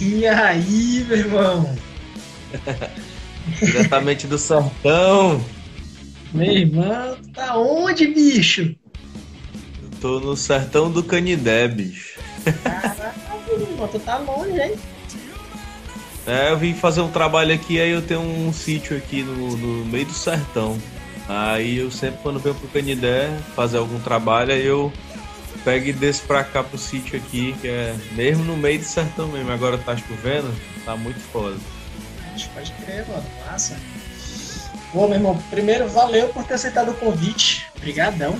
E aí, meu irmão? Diretamente do sertão. Meu irmão, tá onde, bicho? Eu tô no sertão do Canidé, bicho. Caraca, meu irmão, tu tá longe, hein? É, eu vim fazer um trabalho aqui, aí eu tenho um sítio aqui no, no meio do sertão. Aí eu sempre quando venho pro Canidé fazer algum trabalho, aí eu pego e desço pra cá pro sítio aqui, que é mesmo no meio do sertão mesmo. Agora tá chovendo, tá muito foda. Pode crer, mano. Massa. Bom, meu irmão, primeiro, valeu por ter aceitado o convite. Obrigadão.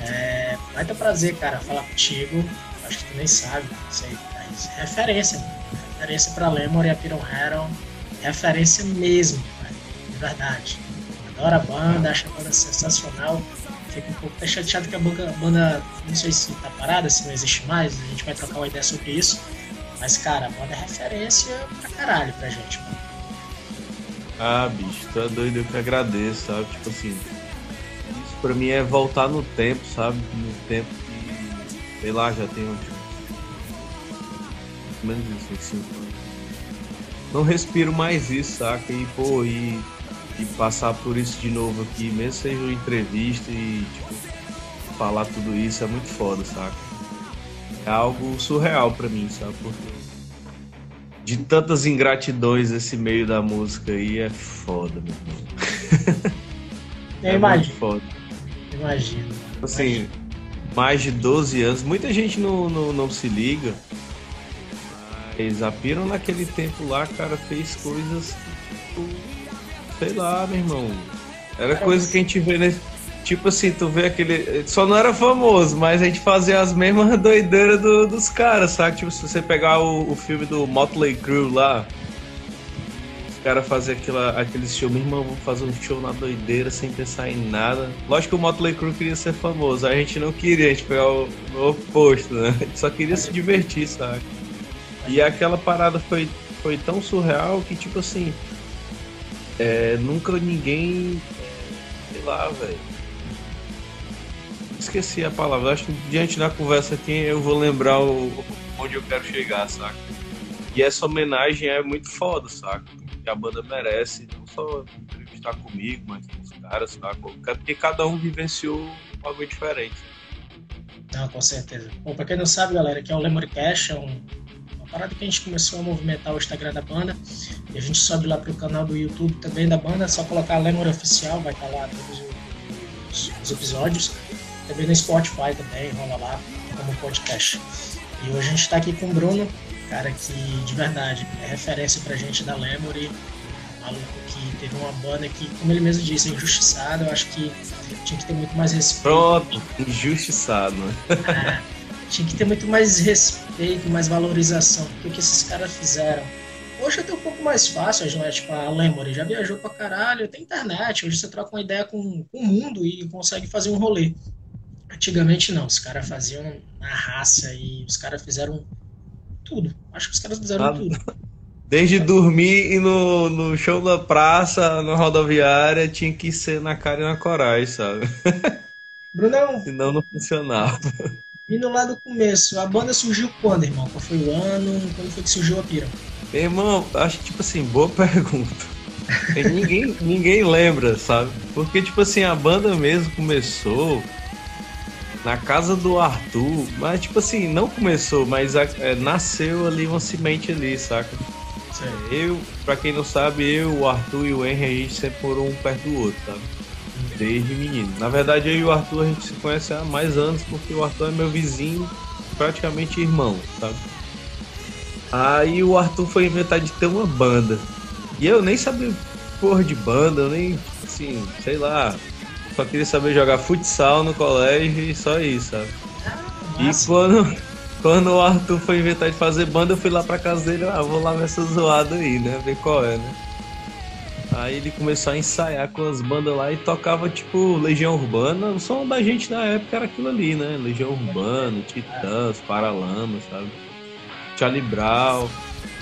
É, vai ter prazer, cara, falar contigo. Acho que tu nem sabe, não sei. Mas referência, mano. referência pra Lemur e a Piron Heron. Referência mesmo, cara, de verdade. Adoro a banda, acho a banda sensacional. Fico um pouco até chateado que a banda, a banda, não sei se tá parada, se não existe mais. A gente vai trocar uma ideia sobre isso. Mas, cara, a banda é referência pra caralho pra gente, mano. Ah, bicho, é doido, eu que agradeço, sabe? Tipo assim, isso pra mim é voltar no tempo, sabe? No tempo que, sei lá, já tenho tipo, menos isso, anos. Não respiro mais isso, saca? E, pô, e, e passar por isso de novo aqui, mesmo seja uma entrevista e, tipo, falar tudo isso é muito foda, saca? É algo surreal pra mim, sabe? Porque de tantas ingratidões esse meio da música aí é foda, meu irmão. É imagino. foda. Imagino. Assim, mais de 12 anos, muita gente não, não, não se liga. Mas a Piron naquele tempo lá, cara, fez coisas tipo, sei lá, meu irmão. Era coisa que a gente vê nesse. Tipo assim, tu vê aquele. Só não era famoso, mas a gente fazia as mesmas doideiras do- dos caras, sabe? Tipo, se você pegar o, o filme do Motley Crue lá, os caras faziam aquela, aquele show, meu irmão, vamos fazer um show na doideira sem pensar em nada. Lógico que o Motley Crue queria ser famoso, a gente não queria, a gente pegava o, o oposto, né? A gente só queria se divertir, sabe? E aquela parada foi, foi tão surreal que, tipo assim, é, nunca ninguém. sei lá, velho. Esqueci a palavra. Acho que diante da conversa aqui eu vou lembrar o, onde eu quero chegar, saca? E essa homenagem é muito foda, saca? Que a banda merece, não só entrevistar comigo, mas com os caras, saca? Porque cada um vivenciou algo diferente. Não, com certeza. Bom, pra quem não sabe, galera, aqui é o Lemuricast, é um, parada que a gente começou a movimentar o Instagram da banda. E a gente sobe lá pro canal do YouTube também da banda, é só colocar Lemur Oficial, vai estar lá todos os, os episódios. Também no Spotify também, rola lá como podcast. E hoje a gente tá aqui com o Bruno, cara que de verdade é referência pra gente da Lemur e maluco que teve uma banda que, como ele mesmo disse, é injustiçado. Eu acho que tinha que ter muito mais respeito. Pronto, injustiçado? É, tinha que ter muito mais respeito, mais valorização, porque o que esses caras fizeram. Hoje é até um pouco mais fácil, não é? Tipo, a Lemory já viajou pra caralho, tem internet, hoje você troca uma ideia com, com o mundo e consegue fazer um rolê. Antigamente não, os caras faziam na raça e os caras fizeram tudo. Acho que os caras fizeram Ah, tudo. Desde dormir e no, no show da praça, na rodoviária, tinha que ser na cara e na coragem, sabe? Brunão, Senão não funcionava. Indo lá do começo, a banda surgiu quando, irmão? Qual foi o ano? Quando foi que surgiu a Pira? Meu irmão, acho que, tipo assim, boa pergunta. Ninguém, ninguém lembra, sabe? Porque, tipo assim, a banda mesmo começou na casa do Arthur, mas, tipo assim, não começou, mas é, nasceu ali uma semente ali, saca? Eu, pra quem não sabe, eu, o Arthur e o Henry, a gente sempre morou um perto do outro, sabe? Desde menino. Na verdade, eu e o Arthur a gente se conhece há mais anos, porque o Arthur é meu vizinho, praticamente irmão, sabe? Aí o Arthur foi inventar de ter uma banda. E eu nem sabia porra de banda, eu nem, assim, sei lá. Só queria saber jogar futsal no colégio e só isso, sabe? E quando, quando o Arthur foi inventar de fazer banda, eu fui lá pra casa dele, ah, vou lá nessa zoada aí, né? Ver qual é, né? Aí ele começou a ensaiar com as bandas lá e tocava tipo Legião Urbana. O som da gente na época era aquilo ali, né? Legião Urbana, Titãs, Paralamas, sabe? Charlie Brown.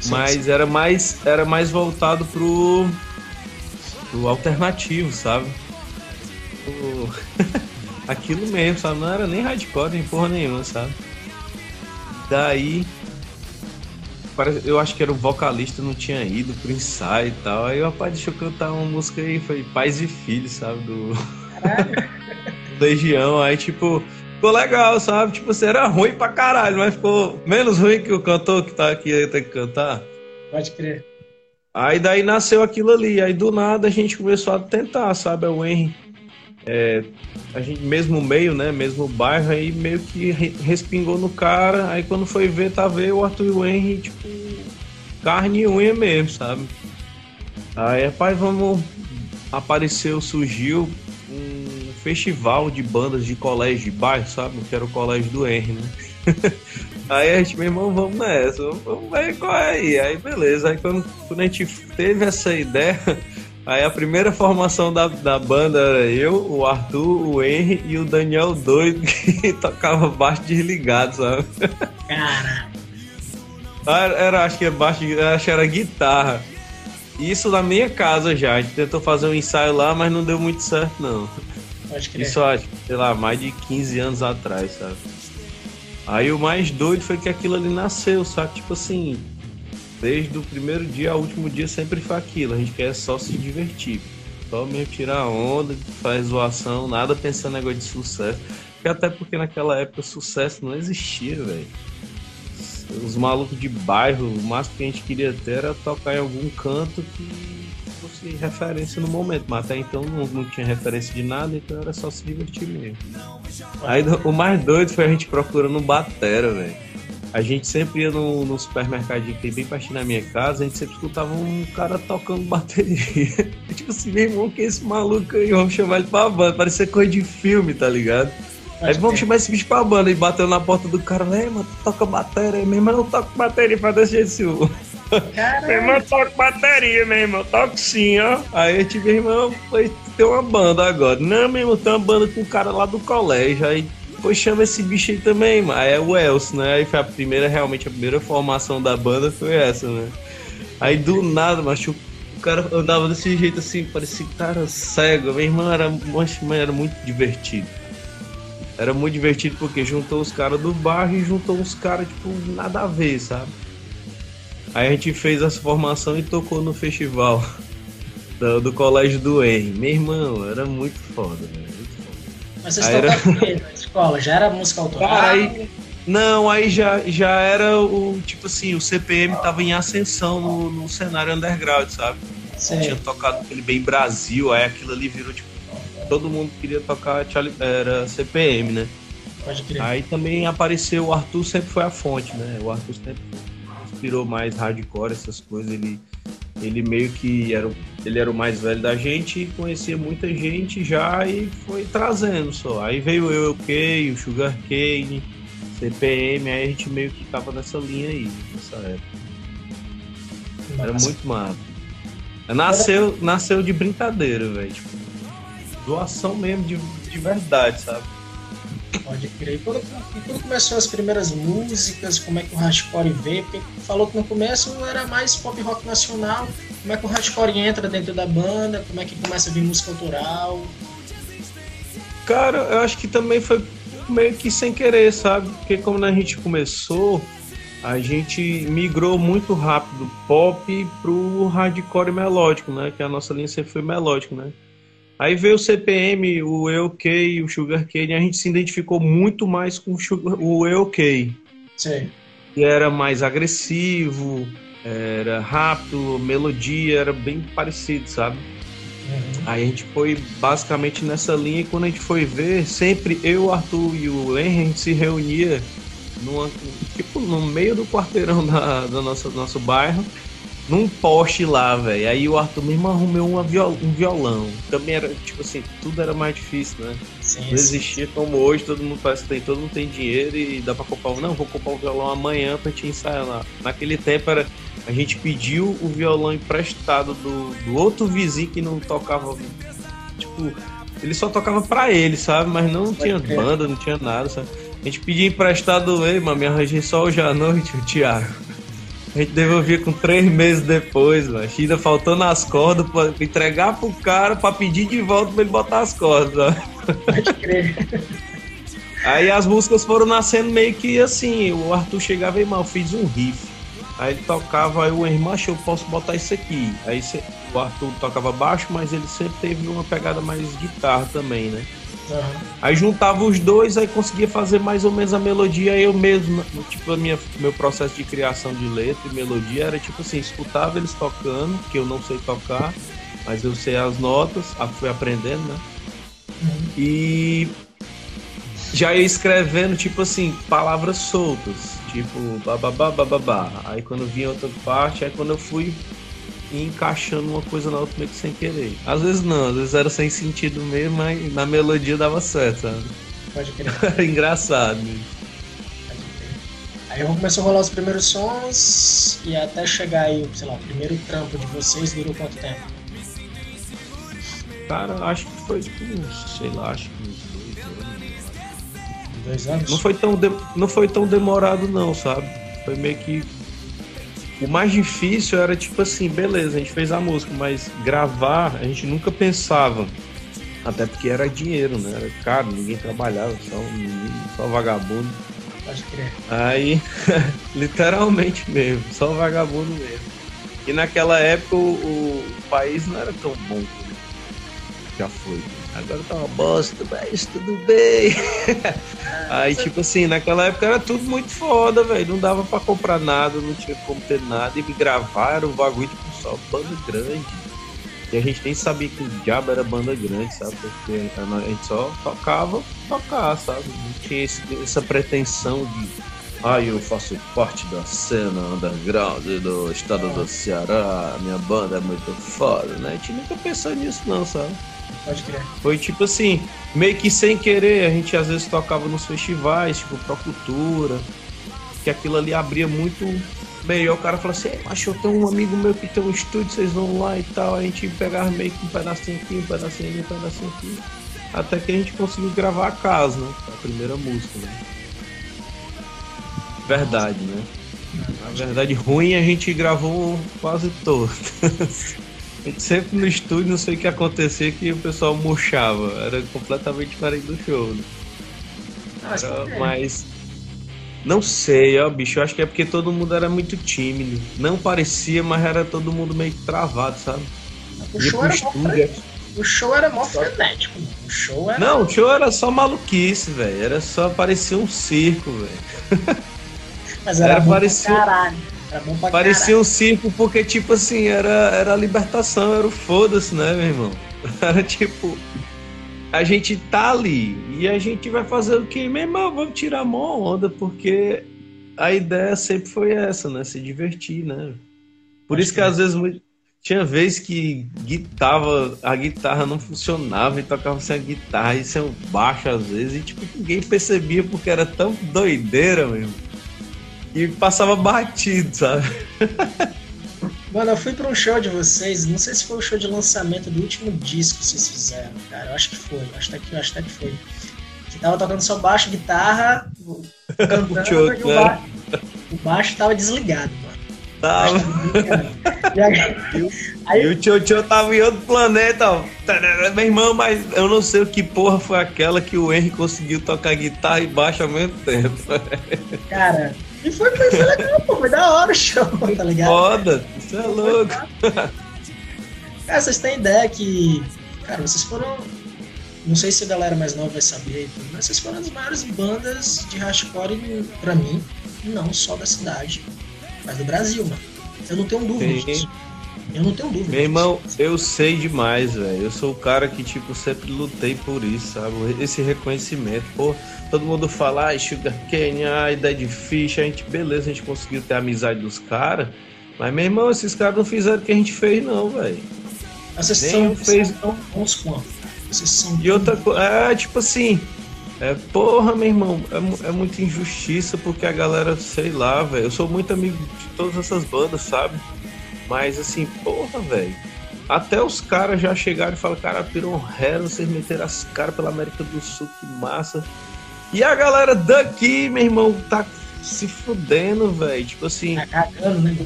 Sim, Mas era mais, era mais voltado pro, pro alternativo, sabe? Aquilo mesmo, sabe? Não era nem hardcore, nem porra nenhuma, sabe? Daí eu acho que era o vocalista, não tinha ido pro ensaio e tal. Aí o rapaz deixou cantar uma música aí, foi Pais e Filhos, sabe? Do. Legião. Aí, tipo, ficou legal, sabe? Tipo, você era ruim pra caralho, mas ficou menos ruim que o cantor que tá aqui ter que cantar. Pode crer. Aí daí nasceu aquilo ali. Aí do nada a gente começou a tentar, sabe? O Henry. É, a gente, mesmo meio, né? Mesmo bairro, aí meio que respingou no cara. Aí quando foi ver, tá vendo o Arthur e o Henry, tipo, carne e unha mesmo, sabe? Aí, rapaz, vamos. Apareceu, surgiu um festival de bandas de colégio de bairro, sabe? Que era o colégio do Henry, né? aí a gente, meu irmão, vamos nessa, vamos ver qual é aí. Aí beleza, aí quando, quando a gente teve essa ideia. Aí a primeira formação da, da banda era eu, o Arthur, o Henry e o Daniel doido que tocava baixo desligado, sabe? Cara. Era, acho que era baixo, acho que era guitarra. Isso na minha casa já. A gente tentou fazer um ensaio lá, mas não deu muito certo, não. Pode crer. Isso acho, sei lá, mais de 15 anos atrás, sabe? Aí o mais doido foi que aquilo ali nasceu, sabe? Tipo assim, desde o primeiro dia ao último dia sempre foi aquilo. A gente quer só se divertir. Só mesmo tirar onda, fazer zoação, nada pensando em negócio de sucesso. Porque até porque naquela época sucesso não existia, velho. Os malucos de bairro, o máximo que a gente queria ter era tocar em algum canto que fosse referência no momento. Mas até então não, não tinha referência de nada, então era só se divertir mesmo. Aí o mais doido foi a gente procurando batera, velho a gente sempre ia no, no supermercadinho que tem bem pertinho da minha casa, a gente sempre escutava um cara tocando bateria. tipo assim, meu irmão, que é esse maluco aí? Vamos chamar ele pra banda. Parecia coisa de filme, tá ligado? Aí vamos chamar esse bicho pra banda. E bateu na porta do cara, ei, mano, toca bateria. Meu irmão, não toca bateria pra desse jeito seu. Meu irmão, toca bateria, meu irmão. Toco sim, ó. Aí eu tive, meu irmão, foi ter uma banda agora. Não, meu irmão, tem uma banda com um cara lá do colégio. Aí Pois chama esse bicho aí também, mano. É o Elcio, né? Aí foi a primeira, realmente, a primeira formação da banda foi essa, né? Aí do nada, macho, o cara andava desse jeito assim, parecia que cara cego. Meu irmão era, macho, era muito divertido. Era muito divertido porque juntou os caras do bairro e juntou uns caras, tipo, nada a ver, sabe? Aí a gente fez essa formação e tocou no festival do, do colégio do Henry. Meu irmão, era muito foda, velho. Mas vocês aí tocavam era... na escola? Já era música autoral? Cara, aí, não, aí já, já era o, tipo assim, o CPM tava em ascensão no, no cenário underground, sabe? Sim. Tinha tocado aquele bem Brasil, aí aquilo ali virou, tipo, todo mundo queria tocar, era CPM, né? Pode crer. Aí também apareceu, o Arthur sempre foi a fonte, né? O Arthur sempre inspirou mais hardcore, essas coisas, ele ele meio que era, ele era o mais velho da gente, conhecia muita gente já e foi trazendo só. Aí veio eu, o Kay, o Sugar Cane, CPM, aí a gente meio que tava nessa linha aí, nessa época. Era muito massa. Nasceu, nasceu de brincadeira, velho. Tipo, doação mesmo, de, de verdade, sabe? Pode crer. E quando, quando começou as primeiras músicas, como é que o hardcore veio? Porque falou que no começo era mais pop rock nacional. Como é que o hardcore entra dentro da banda? Como é que começa a vir música autoral? Cara, eu acho que também foi meio que sem querer, sabe? Porque como a gente começou, a gente migrou muito rápido pop pro hardcore melódico, né? Que a nossa linha sempre foi melódico, né? Aí veio o CPM, o EOK e o Sugar Cane, a gente se identificou muito mais com o, Sugar, o EOK. Sim. Que era mais agressivo, era rápido, melodia era bem parecido, sabe? Uhum. Aí a gente foi basicamente nessa linha e quando a gente foi ver, sempre eu, o Arthur e o Henry, a gente se reunia numa, tipo, no meio do quarteirão da, do nosso, do nosso bairro num poste lá, velho. Aí o Arthur mesmo arrumou uma viol um violão. Também era, tipo assim, tudo era mais difícil, né? Sim, não existia sim. como hoje, todo mundo parece que tem, todo mundo tem dinheiro e dá pra comprar um. Não, vou comprar um violão amanhã pra te ensaiar lá. Naquele tempo era. A gente pediu o violão emprestado do, do outro vizinho que não tocava. Tipo, ele só tocava pra ele, sabe? Mas não tinha banda, não tinha nada, sabe? A gente pedia emprestado, ei, mano, me arranjei só hoje à noite, o Thiago. A gente devolvia com três meses depois, mano. Ainda faltando as cordas pra entregar pro cara pra pedir de volta pra ele botar as cordas. Pode crer. Aí as músicas foram nascendo meio que assim, o Arthur chegava e mal, fiz um riff. Aí ele tocava, aí o irmão achou, eu posso botar isso aqui. Aí o Arthur tocava baixo, mas ele sempre teve uma pegada mais guitarra também, né? Uhum. Aí juntava os dois, aí conseguia fazer mais ou menos a melodia eu mesmo. Tipo, a minha, meu processo de criação de letra e melodia era tipo assim, escutava eles tocando, que eu não sei tocar, mas eu sei as notas, fui aprendendo, né? Uhum. E já ia escrevendo, tipo assim, palavras soltas, tipo bababá, bababá. Aí quando vinha outra parte, aí quando eu fui encaixando uma coisa na outra meio que sem querer. Às vezes não, às vezes era sem sentido mesmo, mas na melodia dava certo, sabe? Pode crer. era engraçado. Aí começou a rolar os primeiros sons e até chegar aí, sei lá, o primeiro trampo de vocês durou quanto tempo? Cara, acho que foi tipo, sei lá, acho que Dois anos? Não foi tão, de... não foi tão demorado, não, sabe? Foi meio que. O mais difícil era tipo assim, beleza, a gente fez a música, mas gravar a gente nunca pensava. Até porque era dinheiro, né? Era caro, ninguém trabalhava, só um menino, só vagabundo. Pode crer. Aí, literalmente mesmo, só vagabundo mesmo. E naquela época o, o país não era tão bom como já foi. Agora tá uma bosta, mas tudo bem. Aí, tipo assim, naquela época era tudo muito foda, velho. Não dava pra comprar nada, não tinha como ter nada. E me gravaram o bagulho, tipo, só banda grande. E a gente nem sabia que o diabo era banda grande, sabe? Porque a gente só tocava tocar, sabe? Não tinha esse, essa pretensão de. Ah, eu faço parte da cena underground do estado do Ceará, minha banda é muito foda, né? A gente nunca pensou nisso, não, sabe? Pode crer. Foi tipo assim, meio que sem querer, a gente às vezes tocava nos festivais, tipo Pro Cultura, que aquilo ali abria muito melhor. O cara falou assim, acho eu tenho um amigo meu que tem um estúdio, vocês vão lá e tal. A gente pegava meio que um pedacinho aqui, um pedacinho ali, um pedacinho aqui. Até que a gente conseguiu gravar a casa, né? A primeira música, né? Verdade, né? Na verdade, ruim a gente gravou quase todas. sempre no estúdio, não sei o que acontecia, que o pessoal murchava. Era completamente diferente do show. Né? Ah, era, mas. Não sei, ó, bicho. Eu acho que é porque todo mundo era muito tímido. Não parecia, mas era todo mundo meio travado, sabe? O show, era estúdio, o show era mó frenético. O show era. Não, o show era só maluquice, velho. Era só parecia um circo, velho. Mas era, era parecia... caralho. Parecia caralho. um circo porque, tipo assim, era, era a libertação, era o foda-se, né, meu irmão? Era tipo, a gente tá ali e a gente vai fazer o quê? Meu irmão, vamos tirar a mão onda, porque a ideia sempre foi essa, né? Se divertir, né? Por Acho isso que, que às vezes tinha vezes que guitarra, a guitarra não funcionava e tocava sem a guitarra e sem o baixo às vezes, e tipo, ninguém percebia porque era tão doideira mesmo e passava batido, sabe? Mano, eu fui pra um show de vocês, não sei se foi o show de lançamento do último disco que vocês fizeram, cara. Eu acho que foi, acho até que, acho até que foi. Que tava tocando só baixo, guitarra, cantando, e o, né? baixo, o baixo tava desligado, mano. Tava. Aí, e o Tio Tio tava em outro planeta, ó. Meu irmão, mas eu não sei o que porra foi aquela que o Henry conseguiu tocar guitarra e baixo ao mesmo tempo. Cara, e foi, foi, foi legal, pô, foi da hora o show, tá ligado? Foda, isso é louco. Cara, vocês têm ideia que, cara, vocês foram. Não sei se a galera mais nova vai saber, mas vocês foram as maiores bandas de hardcore pra mim, não só da cidade, mas do Brasil, mano. Eu não tenho dúvida disso. Eu não tenho dúvida. Meu irmão, eu sei demais, velho. Eu sou o cara que, tipo, sempre lutei por isso, sabe? Esse reconhecimento. Pô, todo mundo fala, ah, Sugar Cane, ah, Dead Fish, a gente, beleza, a gente conseguiu ter a amizade dos caras. Mas, meu irmão, esses caras não fizeram o que a gente fez, não, velho. Vocês são, fez... tão bons quanto. Vocês são. E outra coisa, é, tipo assim. É, porra, meu irmão, é, é muita injustiça porque a galera, sei lá, velho. Eu sou muito amigo de todas essas bandas, sabe? Mas assim, porra, velho. Até os caras já chegaram e falaram, cara, Piron Hero, vocês meteram as caras pela América do Sul, que massa. E a galera daqui, meu irmão, tá se fudendo, velho. Tipo assim. Tá cagando, né?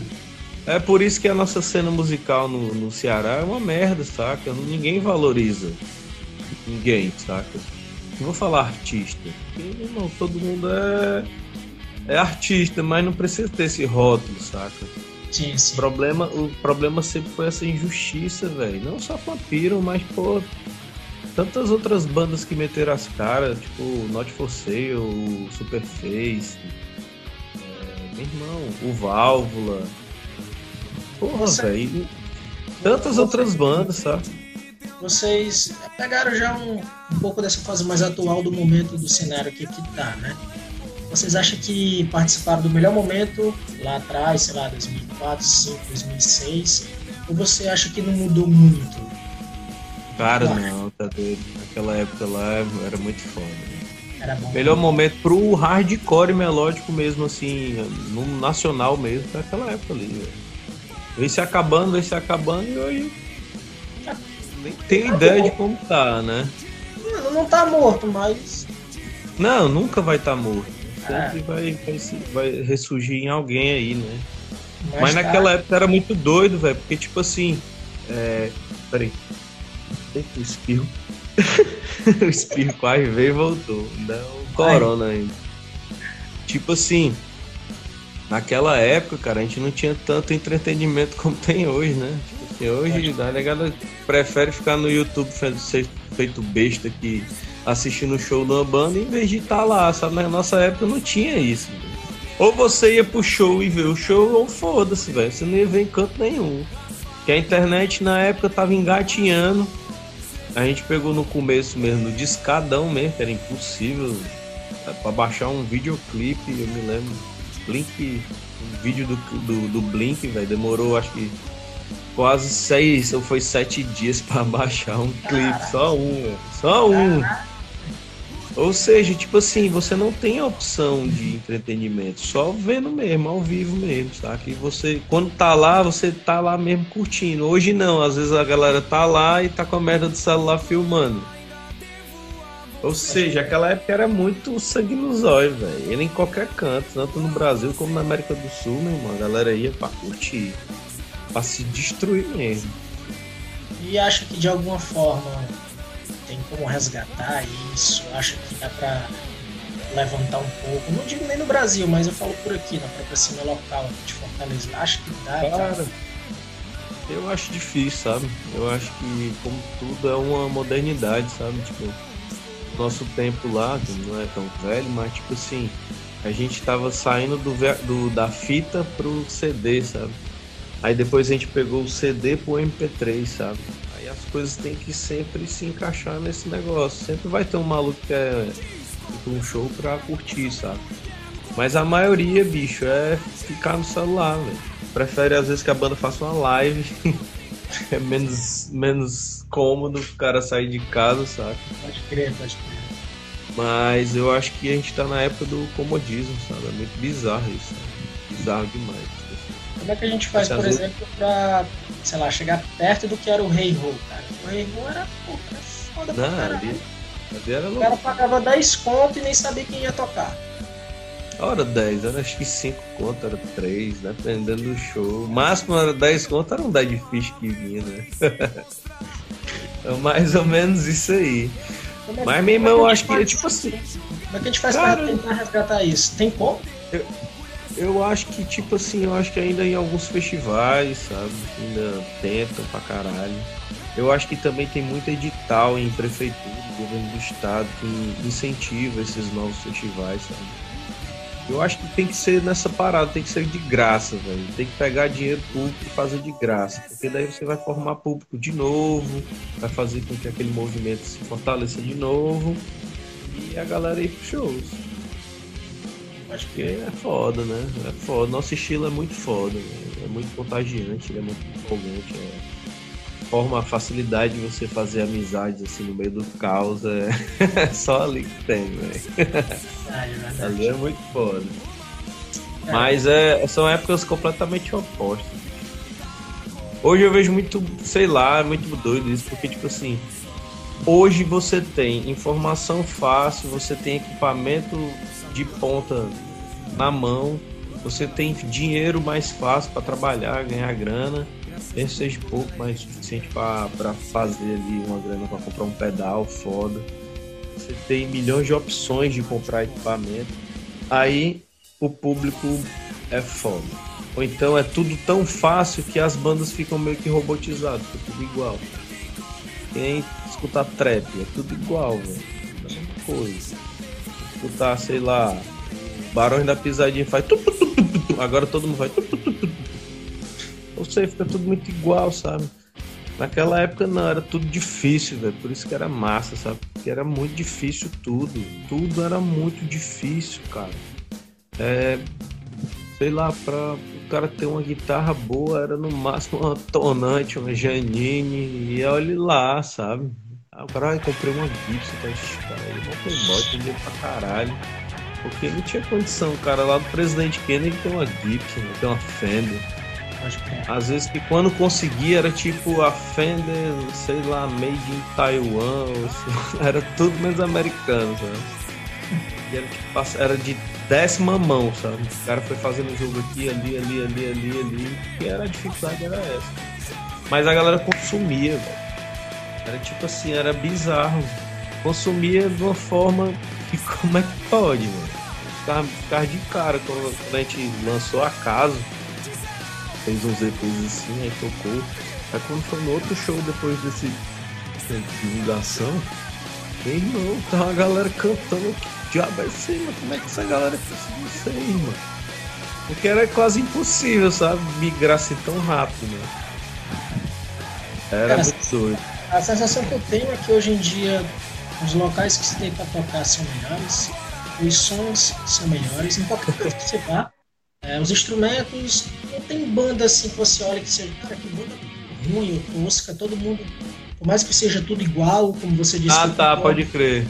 É por isso que a nossa cena musical no, no Ceará é uma merda, saca? Ninguém valoriza. Ninguém, saca? Não vou falar artista. Porque, meu irmão, todo mundo é. é artista, mas não precisa ter esse rótulo, saca? Sim, sim. O problema, o problema sempre foi essa injustiça, velho. Não só Vampiro, mas, pô, tantas outras bandas que meteram as caras, tipo Not For Sale, o Superface, é, meu irmão, o Válvula. Porra, velho. Tantas outras bandas, sabe? Vocês pegaram já um, um pouco dessa fase mais atual do momento do cenário que, que tá, né? Vocês acham que participaram do melhor momento lá atrás, sei lá, 2004, 2005, 2006? Ou você acha que não mudou muito? Cara, não, tá doido. Naquela época lá era muito foda. Né? Era bom. Melhor momento pro hardcore melódico mesmo, assim, no nacional mesmo, naquela época ali, velho. Vem se acabando, vem se acabando e hoje. Nem tenho ideia de como tá, né? Não, não tá morto, mas. Não, nunca vai estar tá morto. Sempre vai, vai, vai ressurgir em alguém aí, né? Mas, Mas naquela época era muito doido, velho, porque tipo assim. É... Peraí. Eita, o espirro. o espirro quase veio e voltou. Não, corona Ai. ainda. Tipo assim. Naquela época, cara, a gente não tinha tanto entretenimento como tem hoje, né? Tipo assim, hoje a negada prefere ficar no YouTube feito besta que assistindo o show uma banda em vez de estar tá lá, sabe? Na nossa época não tinha isso. Ou você ia pro show e ver o show, ou foda-se, velho. Você não ia ver em canto nenhum. Que a internet na época tava engatinhando. A gente pegou no começo mesmo, no discadão mesmo, que era impossível. Pra baixar um videoclipe, eu me lembro. Blink, um vídeo do, do, do Blink, velho, demorou acho que quase seis ou foi sete dias para baixar um clipe, só um, véio. só um. Ou seja, tipo assim, você não tem opção de entretenimento, só vendo mesmo, ao vivo mesmo, sabe? Que você, quando tá lá, você tá lá mesmo curtindo. Hoje não, às vezes a galera tá lá e tá com a merda do celular filmando. Ou seja, aquela época era muito sangue nos olhos, velho. Ele em qualquer canto, tanto no Brasil como na América do Sul, meu irmão, a galera ia pra curtir, pra se destruir mesmo. E acho que de alguma forma como resgatar isso? Acho que dá para levantar um pouco? Não digo nem no Brasil, mas eu falo por aqui, na própria cena local de Fortaleza. Acho que dá. Cara, eu acho difícil, sabe? Eu acho que, como tudo, é uma modernidade, sabe? Tipo, nosso tempo lá, não é tão velho, mas, tipo assim, a gente tava saindo do, do da fita pro CD, sabe? Aí depois a gente pegou o CD pro MP3, sabe? As coisas têm que sempre se encaixar nesse negócio. Sempre vai ter um maluco que é um show pra curtir, sabe? Mas a maioria, bicho, é ficar no celular, velho. Prefere às vezes que a banda faça uma live. é menos, menos cômodo o cara sair de casa, sabe? Pode crer, pode crer. Mas eu acho que a gente tá na época do comodismo, sabe? É muito bizarro isso. Sabe? Bizarro demais. Como é que a gente faz, por exemplo, pra, sei lá, chegar perto do que era o Rei Ho, cara? O Rei Ho era, pô, era foda Não, pra caralho. Ali, ali era o cara pagava 10 conto e nem sabia quem ia tocar. Hora 10, era acho que 5 conto, era 3, dependendo do show. O máximo era 10 conto, era um Dead Fish que vinha, né? é mais ou menos isso aí. É, Mas mesmo é eu acho que, tipo assim. Como é que a gente faz cara, pra tentar resgatar isso? Tem como? Eu, eu acho que, tipo assim, eu acho que ainda em alguns festivais, sabe? Ainda tentam pra caralho. Eu acho que também tem muito edital em prefeitura, governo do estado, que incentiva esses novos festivais, sabe? Eu acho que tem que ser nessa parada, tem que ser de graça, velho. Tem que pegar dinheiro público e fazer de graça. Porque daí você vai formar público de novo, vai fazer com que aquele movimento se fortaleça de novo e a galera ir pros shows. Acho que é foda, né? É foda. Nosso estilo é muito foda, né? é muito contagiante, é muito empolgante. É... Forma a facilidade de você fazer amizades assim no meio do caos. É, só ali que tem, velho. ali é muito foda. É. Mas é, são épocas completamente opostas. Hoje eu vejo muito, sei lá, muito doido isso, porque tipo assim, hoje você tem informação fácil, você tem equipamento de ponta na mão, você tem dinheiro mais fácil para trabalhar, ganhar grana, mesmo seja pouco, mas suficiente para fazer ali uma grana para comprar um pedal foda. Você tem milhões de opções de comprar equipamento. Aí o público é foda. Ou então é tudo tão fácil que as bandas ficam meio que robotizadas, fica tudo igual. Quem escutar trap, é tudo igual, velho. É mesma coisa. Escutar, sei lá, Barões da Pisadinha faz. Agora todo mundo faz. Ou seja, fica tudo muito igual, sabe? Naquela época não, era tudo difícil, velho. Por isso que era massa, sabe? Porque era muito difícil tudo. Tudo era muito difícil, cara. É, sei lá, pra o cara ter uma guitarra boa era no máximo uma tonante, uma Janine, e olhe lá, sabe? Ah, o cara, comprei uma Gibson, tá? Cara, ele é playboy, tem dinheiro pra caralho. Porque não tinha condição, cara lá do presidente Kennedy tem uma Gibson, tem uma Fender. Às vezes que quando conseguia era tipo a Fender, sei lá, made in Taiwan, era tudo menos americano, sabe? E era, tipo, era de décima mão, sabe? O cara foi fazendo jogo aqui, ali, ali, ali, ali, ali. E era a dificuldade era essa. Mas a galera consumia, velho. Era tipo assim, era bizarro. Consumia de uma forma que como é que pode, mano? Ficava, ficava de cara quando, quando a gente lançou a casa. Fez uns EPs assim, aí tocou. Aí quando foi no outro show depois desse divulgação, meu irmão, tá uma galera cantando diabo é aí, mano? Como é que essa galera conseguiu isso aí, mano? Porque era quase impossível, sabe? Migrar assim tão rápido, né? Era Cara, muito doido. A sensação que eu tenho é que hoje em dia os locais que se tem pra tocar são melhores, os sons são melhores, em qualquer coisa que você vá. É, os instrumentos, não tem banda assim que você olha que seja, cara, que banda ruim tosca, todo mundo, por mais que seja tudo igual, como você disse. Ah, tá, pode crer.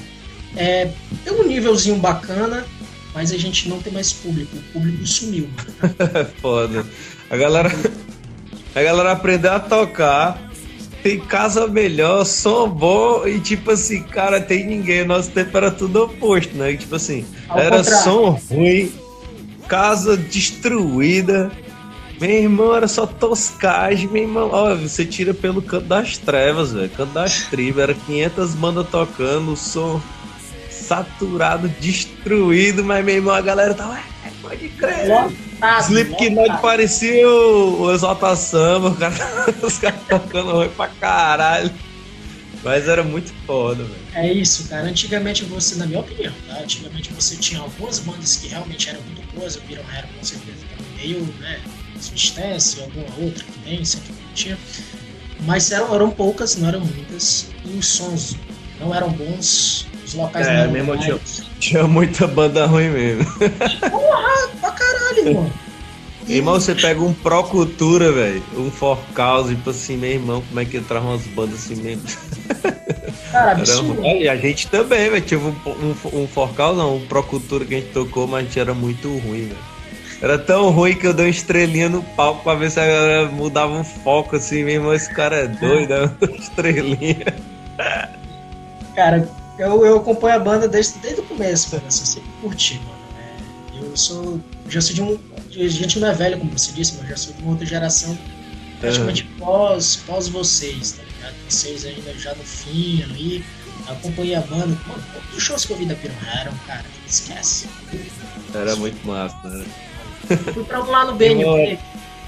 É, tem um nívelzinho bacana, mas a gente não tem mais público. O público sumiu. Foda. A galera, a galera aprendeu a tocar. Tem casa melhor, som bom e tipo assim, cara, tem ninguém. Nosso tempo era tudo oposto, né? Tipo assim, Ao era contrário. som ruim, casa destruída. Meu irmão, era só toscagem, meu irmão. Ó, você tira pelo canto das trevas, velho. Canto das tribos. Era 500 bandas tocando, o som saturado, destruído, mas meu irmão, a galera tava. É, pode crer. Slipknot parecia o, o Exalta Samba, cara, os caras tocando ruim pra caralho. Mas era muito foda, velho. É isso, cara. Antigamente você, na minha opinião, tá? Antigamente você tinha algumas bandas que realmente eram muito boas, o Viram Hero com certeza meio, né? Substância, alguma outra que tem, sempre tinha. Mas eram, eram poucas, não eram muitas. E os sons não eram bons. Os locais é, não mesmo tinha, tinha muita banda ruim mesmo. Porra, pra caralho, irmão. Irmão, você pega um Pro Cultura, velho, um For Cause, tipo assim, meu irmão, como é que entrava umas bandas assim mesmo? Cara, absurdo. E a gente também, velho, tive um, um, um For Cause, não, um Pro Cultura que a gente tocou, mas a gente era muito ruim, velho. Era tão ruim que eu dei uma estrelinha no palco pra ver se a galera mudava um foco assim, meu irmão, esse cara é doido, é uma estrelinha. Cara, eu, eu acompanho a banda desde, desde o começo, mano. Assim, sempre curti, mano. É, eu sou. Já sou de um. A gente não é velho, como você disse, mas já sou de uma outra geração. Praticamente uhum. pós, pós vocês, tá ligado? Vocês ainda já no fim ali. Acompanhei a banda. Mano, quantos shows que eu vi da Piranha eram, cara? Esquece. Era muito massa, né? Fui pra lá no BNB.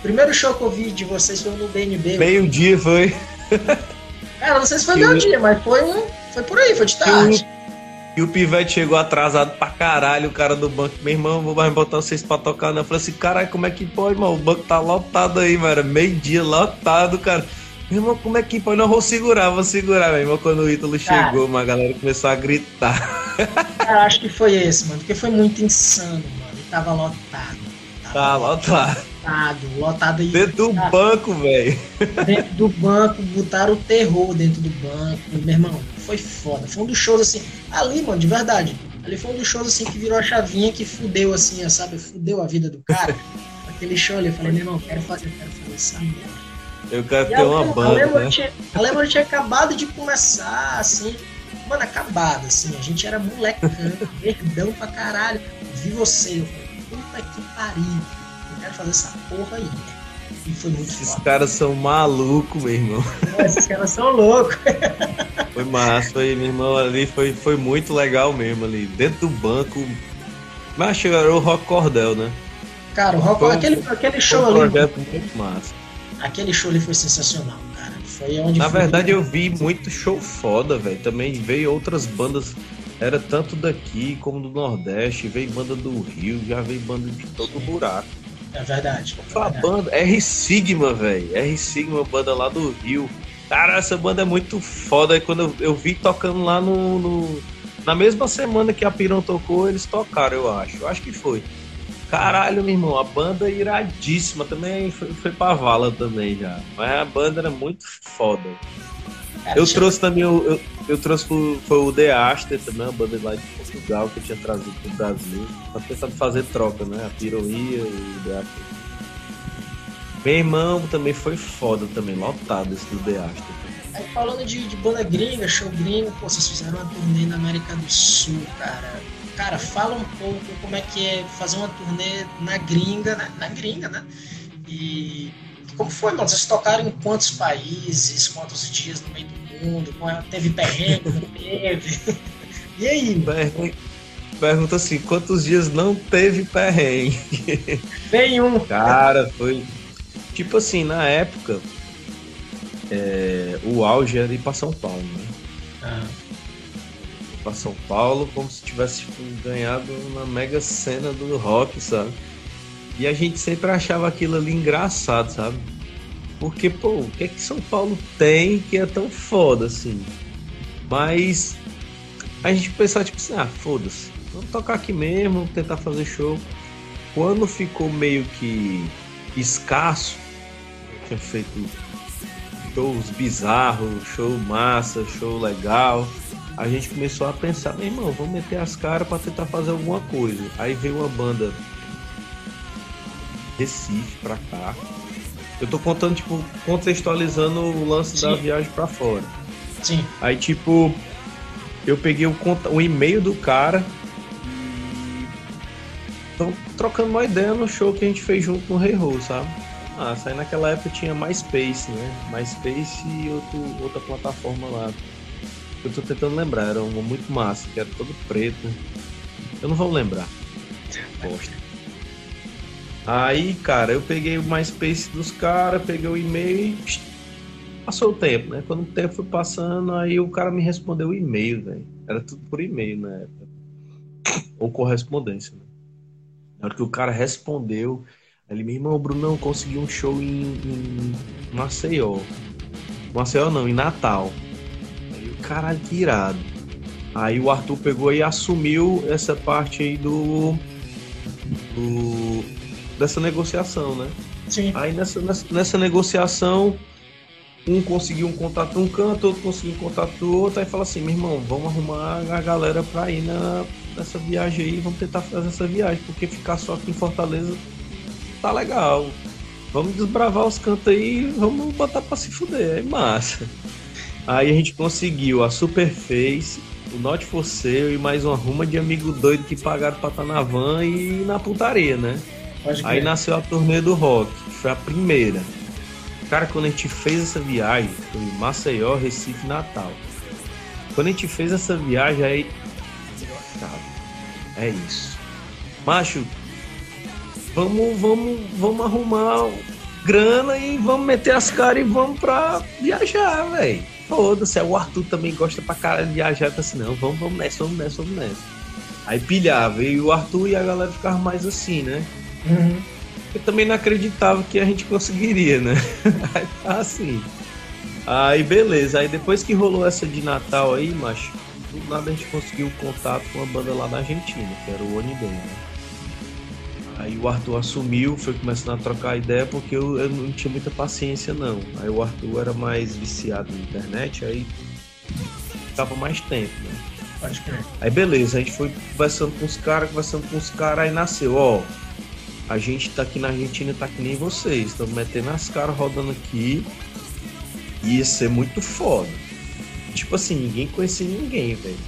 Primeiro show que eu vi de vocês foi no BNB. Meio dia foi. Cara, não sei se foi meio dia, mas foi um foi por aí, foi de tarde. E o Pivete chegou atrasado pra caralho, o cara do banco. Meu irmão, vou mais botar vocês pra tocar, não. Eu falei assim, caralho, como é que pode, irmão? O banco tá lotado aí, mano. Meio-dia, lotado, cara. Meu irmão, como é que pode? Não, vou segurar, vou segurar, meu irmão. Quando o Ítalo cara, chegou, uma galera começou a gritar. Cara, acho que foi esse, mano. Porque foi muito insano, mano. E tava lotado. Tava tá lotado lotado, lotado aí. Dentro do banco, velho. Dentro do banco, botaram o terror dentro do banco. Meu irmão, foi foda. Foi um dos shows assim. Ali, mano, de verdade. Ali foi um dos shows assim que virou a chavinha que fudeu assim, sabe? Fudeu a vida do cara. Aquele show ali, eu falei, meu irmão, quero fazer, quero fazer essa merda. Eu quero ter uma banda. Né? Tinha, a Lemon tinha acabado de começar, assim, mano, acabado, assim. A gente era molecão, verdão pra caralho. Vi você, eu falei, puta que pariu quero fazer essa porra aí. E foi muito Esses caras são malucos, meu irmão. É, esses caras são loucos. Foi massa, foi, meu irmão, ali foi, foi muito legal mesmo ali. Dentro do banco, Mas era o Rock Cordel, né? Cara, o Rock, Foi aquele, aquele show Foi um ali. muito massa. Aquele show ali foi sensacional, cara. Foi onde Na foi- verdade, eu vi muito show foda, velho. Também veio outras bandas. Era tanto daqui como do Nordeste. Veio banda do Rio, já veio banda de todo buraco. É verdade. Foi a banda R Sigma, velho. R Sigma, banda lá do Rio. Cara, essa banda é muito foda. Aí quando eu, eu vi tocando lá no, no- Na mesma semana que a Pirão tocou, eles tocaram, eu acho. Eu acho que foi. Caralho, meu irmão, a banda é iradíssima. Também foi, foi pra vala também já. Mas a banda era muito foda. Eu trouxe também, o- eu, eu trouxe pro, foi o The Aster também, uma banda lá de Portugal que eu tinha trazido pro Brasil. Tá pensando em fazer troca, né? A Piroia e o The Aster. Meu irmão também foi foda também, lotado esse do The Aster. Aí falando de, de banda gringa, show gringo, pô, vocês fizeram uma turnê na América do Sul, cara. Cara, fala um pouco como é que é fazer uma turnê na gringa, na, na gringa, né? E como foi, mano? Vocês tocaram em quantos países, quantos dias no meio do mundo? É- Teve perrengue, não teve? E aí? Pergun- Pergunta assim, quantos dias não teve perrengue? Nenhum. Cara, foi. Tipo assim, na época, é, o auge era ir pra São Paulo, né? Ah, pra São Paulo como se tivesse tipo, ganhado na mega cena do rock, sabe? E a gente sempre achava aquilo ali engraçado, sabe? Porque, pô, o que é que São Paulo tem que é tão foda assim? Mas a gente pensava, tipo assim, ah, foda-se, vamos tocar aqui mesmo, vamos tentar fazer show. Quando ficou meio que escasso, tinha feito shows bizarros, show massa, show legal a gente começou a pensar, meu irmão, vamos meter as caras pra tentar fazer alguma coisa. Aí veio uma banda Recife pra cá. Eu tô contando, tipo, contextualizando o lance da Sim. viagem pra fora. sim. Aí, tipo, eu peguei o, conta- o e-mail do cara e. Então, trocando uma ideia no show que a gente fez junto com o Rei Rô, sabe? Ah, aí naquela época tinha MySpace, né? MySpace e outro, outra plataforma lá. Eu tô tentando lembrar, era uma muito massa, que era todo preto. Eu não vou lembrar. Bosta. Aí, cara, eu peguei o MySpace dos caras, peguei o e-mail e passou o tempo, né? Quando o tempo foi passando, aí o cara me respondeu o e-mail, velho. Era tudo por e-mail na época. Ou correspondência, né? Na hora que o cara respondeu, ele, meu irmão, Brunão, consegui um show em, em Maceió. Maceió não, em Natal. Aí o caralho, que. Aí o Arthur pegou e assumiu essa parte aí do. do dessa negociação, né? Sim. Aí nessa, nessa, nessa negociação, um conseguiu um contato um canto, outro conseguiu um contato do outro, aí fala assim, meu irmão, vamos arrumar a galera pra ir na, nessa viagem aí, vamos tentar fazer essa viagem, porque ficar só aqui em Fortaleza tá legal. Vamos desbravar os cantos aí e vamos botar pra se fuder, é massa. Aí a gente conseguiu a Superface, o Not For Sale e mais uma ruma de amigo doido que pagaram pra estar na van e na putaria, né? Aí nasceu a turnê do rock, foi a primeira. Cara, quando a gente fez essa viagem, foi Maceió, Recife, Natal. Quando a gente fez essa viagem, aí. É isso. Macho, vamos, vamos, vamos arrumar grana e vamos meter as caras e vamos pra viajar, velho. Foda-se, o Arthur também gosta pra caralho de viajar, tá assim, não, vamos, vamos nessa, vamos nessa, vamos nessa. Aí pilhava, e o Arthur e a galera ficavam mais assim, né? Uhum. Eu também não acreditava que a gente conseguiria, né? Aí tá assim. Aí beleza, aí depois que rolou essa de Natal aí, macho, do nada a gente conseguiu contato com uma banda lá na Argentina, que era o Onidem, né? Aí o Arthur assumiu, foi começando a trocar ideia porque eu, eu não tinha muita paciência não. Aí o Arthur era mais viciado na internet, aí ficava mais tempo, né? Pode crer. Aí beleza, a gente foi conversando com os caras, conversando com os caras, aí nasceu, ó. A gente tá aqui na Argentina, tá que nem vocês, estamos metendo as caras rodando aqui. Ia ser muito foda. Tipo assim, ninguém conhecia ninguém, velho.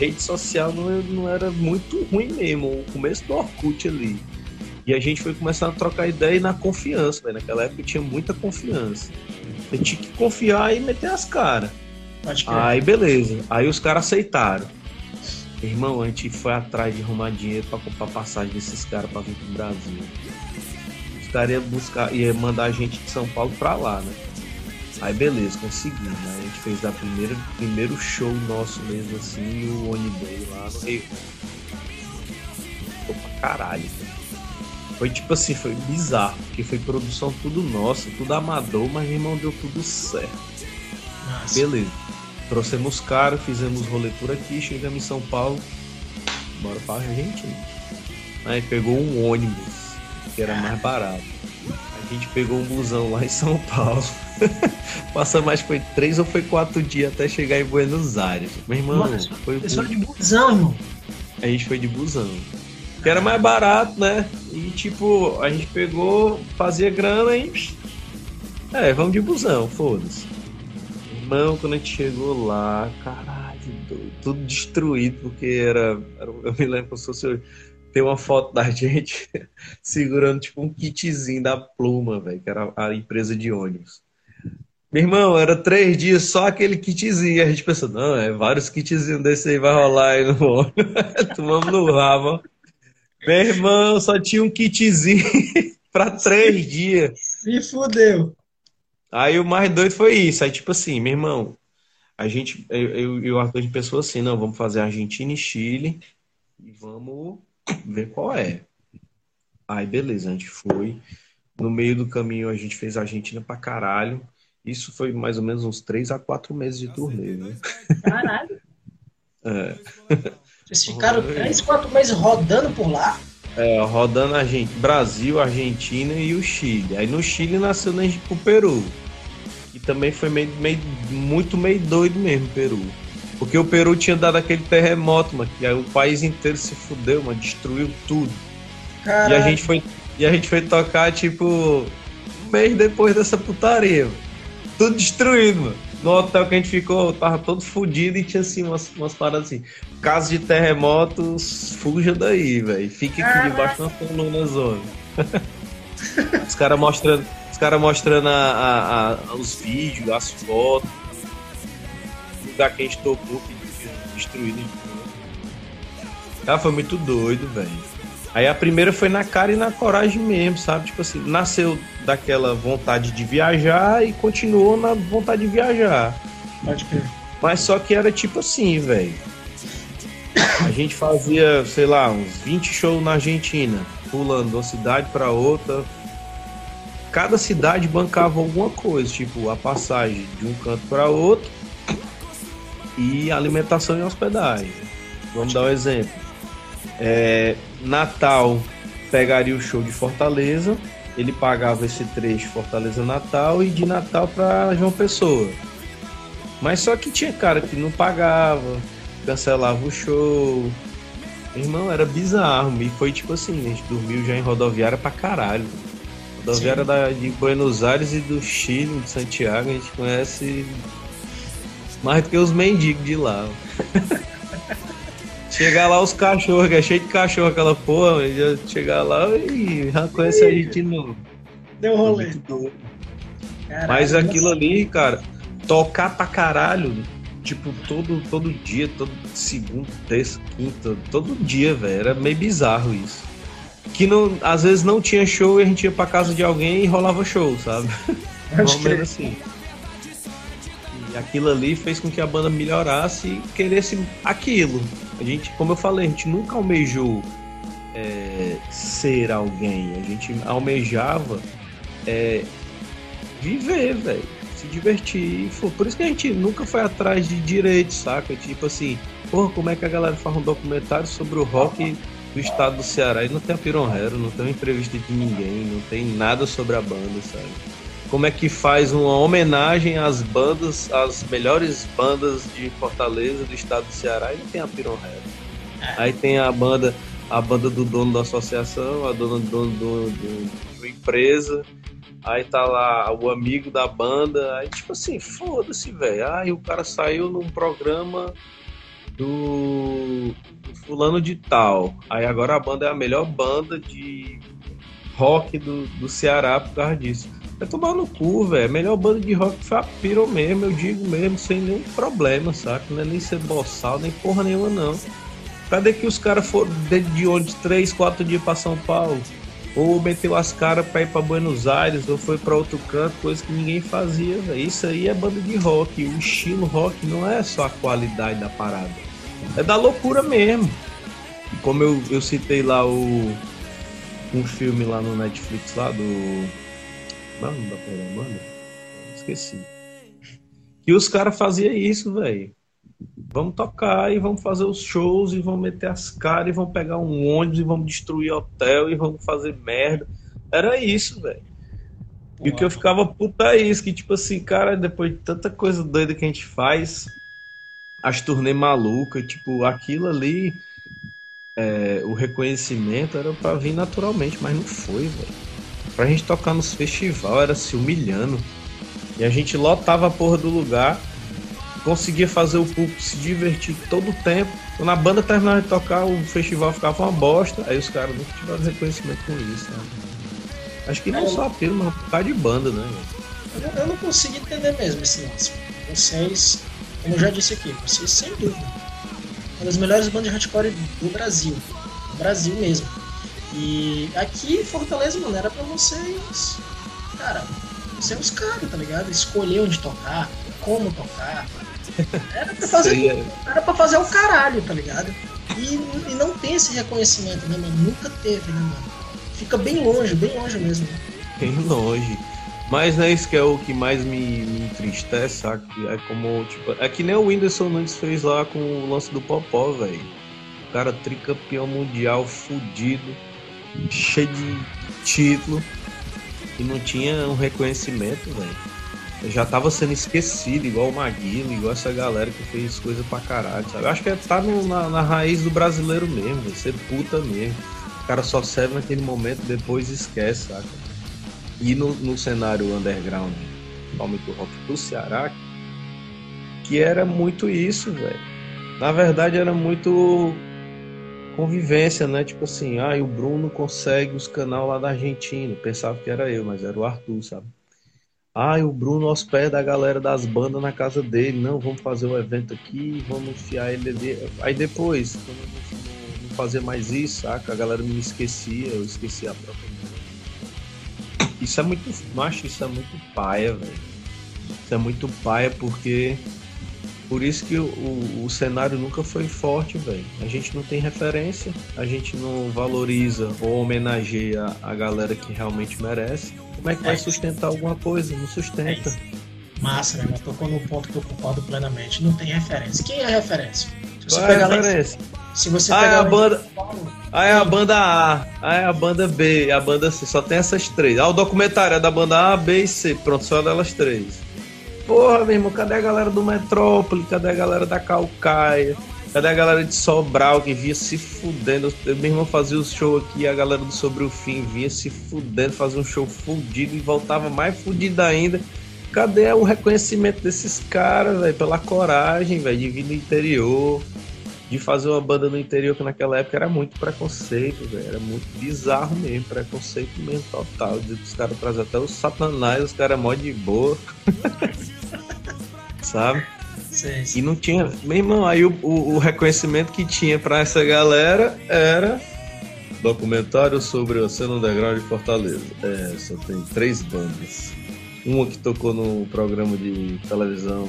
Rede social não, não era muito ruim mesmo, o começo do Orkut ali. E a gente foi começando a trocar ideia e na confiança, velho. Naquela época tinha muita confiança. Gente tinha que confiar e meter as caras. Crer. Aí beleza. Aí os caras aceitaram. Irmão, a gente foi atrás de arrumar dinheiro para comprar passagem desses caras para vir pro Brasil. Os caras iam buscar, ia mandar a gente de São Paulo pra lá, né? Aí beleza, conseguimos, né? A gente fez da primeira, primeiro show nosso mesmo assim, o ônibus lá no Rio. Ficou pra caralho. Foi tipo assim, foi bizarro, porque foi produção tudo nossa, tudo amador, mas irmão deu tudo certo. Nossa. Beleza. Trouxemos caro, fizemos rolê por aqui, chegamos em São Paulo, bora pra Argentina. Aí pegou um ônibus, que era mais barato. A gente pegou um busão lá em São Paulo. Passa mais, foi três ou foi quatro dias até chegar em Buenos Aires. Meu irmão, Nossa, foi. Pessoal de busão, irmão. A gente foi de busão que era mais barato, né? E tipo, a gente pegou, fazia grana e. É, vamos de busão, foda-se. Irmão, quando a gente chegou lá, caralho, tudo destruído, porque era. era eu me lembro como se uma foto da gente segurando tipo um kitzinho da Pluma, velho, que era a empresa de ônibus. Meu irmão, era três dias só aquele kitzinho. A gente pensou, não, é vários kitzinhos desse aí vai rolar aí no ônibus. Tomamos no rabo. Meu irmão, só tinha um kitzinho pra três dias. Se fudeu. Aí o mais doido foi isso. Aí, tipo assim, meu irmão, a gente, eu e o Arthur, a gente pensou assim, não, vamos fazer Argentina e Chile e vamos ver qual é. Aí, beleza, a gente foi. No meio do caminho, a gente fez a Argentina pra caralho. Isso foi mais ou menos uns três a quatro meses de turnê, né? Caralho. É. Vocês ficaram três, quatro meses rodando por lá? É, rodando a gente, Brasil, Argentina e o Chile. Aí no Chile nasceu na gente pro Peru. E também foi meio, meio, muito meio doido mesmo, Peru. Porque o Peru tinha dado aquele terremoto, mano, que aí o país inteiro se fudeu, mano, destruiu tudo. E a gente foi e a gente foi tocar tipo um mês depois dessa putaria. Mano. Tudo destruído, mano no hotel que a gente ficou, tava todo fodido e tinha assim umas, umas paradas assim. Caso de terremotos, fuja daí, velho. Fique aqui debaixo da coluna zona. os caras mostrando, os cara mostrando a, a, a, os vídeos, as fotos. O lugar que a gente tocou, que destruído. Cara, foi muito doido, velho. Aí a primeira foi na cara e na coragem mesmo, sabe? Tipo assim, nasceu daquela vontade de viajar e continuou na vontade de viajar. Pode crer. Mas só que era tipo assim, velho. A gente fazia, sei lá, uns 20 shows na Argentina, pulando de uma cidade para outra. Cada cidade bancava alguma coisa, tipo a passagem de um canto para outro e alimentação e hospedagem. Vamos dar um exemplo. É, Natal pegaria o show de Fortaleza, ele pagava esse trecho Fortaleza Natal e de Natal para João Pessoa. Mas só que tinha cara que não pagava, cancelava o show. Irmão, era bizarro. E foi tipo assim, a gente dormiu já em rodoviária pra caralho. Rodoviária da, de Buenos Aires e do Chile, de Santiago, a gente conhece mais do que os mendigos de lá. Chegar lá os cachorros, que é cheio de cachorro aquela porra, já chegar lá e conhece a gente de novo. Deu rolê. Caralho, Mas aquilo ali, cara, tocar pra caralho, tipo, todo, todo dia, todo segundo, terça, quinta, todo dia, velho. Era meio bizarro isso. Que não, às vezes não tinha show e a gente ia pra casa de alguém e rolava show, sabe? Pelo menos assim. E aquilo ali fez com que a banda melhorasse e queresse aquilo. A gente, como eu falei, a gente nunca almejou é, ser alguém. A gente almejava é, viver, velho. Se divertir. Por isso que a gente nunca foi atrás de direitos, saca? Tipo assim, porra, como é que a galera faz um documentário sobre o rock do estado do Ceará e não tem a Pironhero, não tem uma entrevista de ninguém, não tem nada sobre a banda, sabe? Como é que faz uma homenagem às bandas, às melhores bandas de Fortaleza, do estado do Ceará, e tem a Piron é. Aí tem a banda, a banda do dono da associação, a dona do dono do, do, do empresa, aí tá lá o amigo da banda, aí tipo assim, foda-se, velho. Aí o cara saiu num programa do, do, fulano de tal. Aí agora a banda é a melhor banda de rock do, do Ceará por causa disso. É tomar no cu, velho. A melhor banda de rock foi a Piro mesmo, eu digo mesmo, sem nenhum problema, saca? Não é nem ser boçal, nem porra nenhuma, não. Cadê que os caras foram de onde três, quatro dias para São Paulo? Ou meteu as caras para ir para Buenos Aires, ou foi para outro canto, coisa que ninguém fazia. Véio. Isso aí é banda de rock. O estilo rock não é só a qualidade da parada, é da loucura mesmo. Como eu, eu citei lá o um filme lá no Netflix lá do. Mano, da Mano? Esqueci. E os caras faziam isso, velho. Vamos tocar e vamos fazer os shows e vamos meter as caras e vamos pegar um ônibus e vamos destruir hotel e vamos fazer merda. Era isso, velho. E o que eu ficava puta é isso, que tipo assim, cara, depois de tanta coisa doida que a gente faz, as turnê malucas, tipo, aquilo ali, é, o reconhecimento era pra vir naturalmente, mas não foi, velho. Pra gente tocar nos festival era se humilhando. E a gente lotava a porra do lugar conseguia fazer o público se divertir todo o tempo. Quando a banda terminava de tocar, o festival ficava uma bosta, aí os caras nunca tiveram reconhecimento com isso. Né? Acho que não é, só a Piro, mas por causa de banda, né? Eu, eu, não consigo entender mesmo esse lance. Vocês, como eu já disse aqui, vocês sem dúvida, uma das melhores bandas de hardcore do Brasil. Do Brasil mesmo. E aqui Fortaleza, mano, era pra vocês. Cara, ser os caras, tá ligado? Escolher onde tocar, como tocar, era pra fazer, é. era pra fazer o caralho, tá ligado? E, e não tem esse reconhecimento, né, mano? Nunca teve, né, mano? Fica bem longe, bem longe mesmo. Né? Bem longe. Mas é isso que é o que mais me, me entristece, sabe? É como, tipo, é que nem o Whindersson Nunes fez lá com o lance do Popó, velho. O cara tricampeão mundial, fudido, cheio de título, e não tinha um reconhecimento, velho já tava sendo esquecido, igual o Maguilo, igual essa galera que fez coisa pra caralho, sabe? Eu acho que é, tá no, na, na, raiz do brasileiro mesmo, ser puta mesmo. O cara só serve naquele momento, depois esquece, saca? E no, no cenário underground, principalmente rock do Ceará, que era muito isso, velho. Na verdade, era muito convivência, né? Tipo assim, ah, o Bruno consegue os canal lá da Argentina. Pensava que era eu, mas era o Arthur, sabe? Ah, o Bruno hospeda a galera das bandas na casa dele. Não, vamos fazer o um evento aqui, vamos enfiar ele ali. Aí depois, quando eu não fazia mais isso, saca? A galera me esquecia, eu esquecia a própria Isso é muito macho, isso é muito paia, velho. Isso é muito paia porque. Por isso que o, o, o cenário nunca foi forte, velho. A gente não tem referência, a gente não valoriza ou homenageia a galera que realmente merece como é que vai é. sustentar alguma coisa? Não sustenta. É Massa, né? Mas tocou num ponto que eu concordo plenamente. Não tem referência. Quem é a referência? Se você Qual é a referência? Se você ah, é a banda. Ah, é a banda A. Ah, é a banda B. A banda C. Só tem essas três. Ah, o documentário é da banda A, B e C. Pronto, só delas três. Porra, meu irmão, cadê a galera do Metrópole? Cadê a galera da Calcaia? Cadê a galera de Sobral que vinha se fudendo? Eu mesmo fazia o show aqui, a galera do Sobre o Fim vinha se fudendo, fazia um show fudido e voltava mais fudido ainda. Cadê o reconhecimento desses caras, velho? Pela coragem, velho, de vir do interior, de fazer uma banda no interior que naquela época era muito preconceito, velho. Era muito bizarro mesmo, preconceito mesmo total. Os caras trazem até os satanás, os caras mó de boa. Sabe? Sim, sim. E não tinha. Meu irmão, aí o, o, o reconhecimento que tinha para essa galera era documentário sobre a cena underground de Fortaleza. É, só tem três bandas. Uma que tocou no programa de televisão,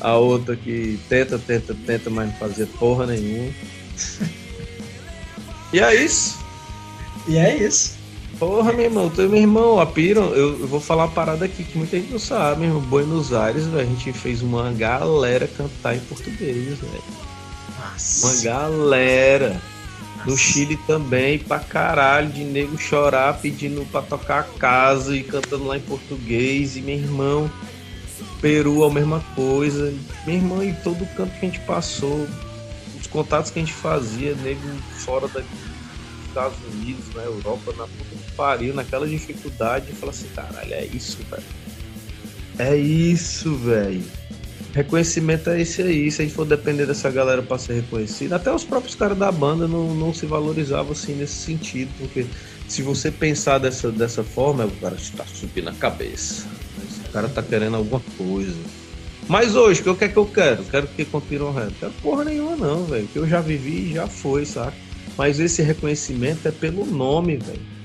a outra que tenta, tenta, tenta, mas não fazia porra nenhuma. e é isso. E é isso. Porra, meu irmão, teu meu irmão, a Piro, eu, eu, vou falar uma parada aqui que muita gente não sabe, meu irmão. Buenos Aires, velho, a gente fez uma galera cantar em português, velho. Uma galera. No Chile também, pra caralho, de nego chorar pedindo pra tocar a casa e cantando lá em português. E meu irmão, Peru, a mesma coisa. Meu irmão, e todo canto que a gente passou, os contatos que a gente fazia, nego fora daqui Estados Unidos, na Europa, na puta pariu, naquela dificuldade, e fala assim, caralho, é isso, velho. É isso, velho. Reconhecimento é esse aí. Se a gente for depender dessa galera para ser reconhecido, até os próprios caras da banda não, não se valorizavam assim nesse sentido, porque se você pensar dessa, dessa forma, o cara está subindo a cabeça. O cara tá querendo alguma coisa. Mas hoje, o que é que eu quero? Quero que continue honrando. Quero porra nenhuma, não, velho. O que eu já vivi já foi, saca? Mas esse reconhecimento é pelo nome, velho.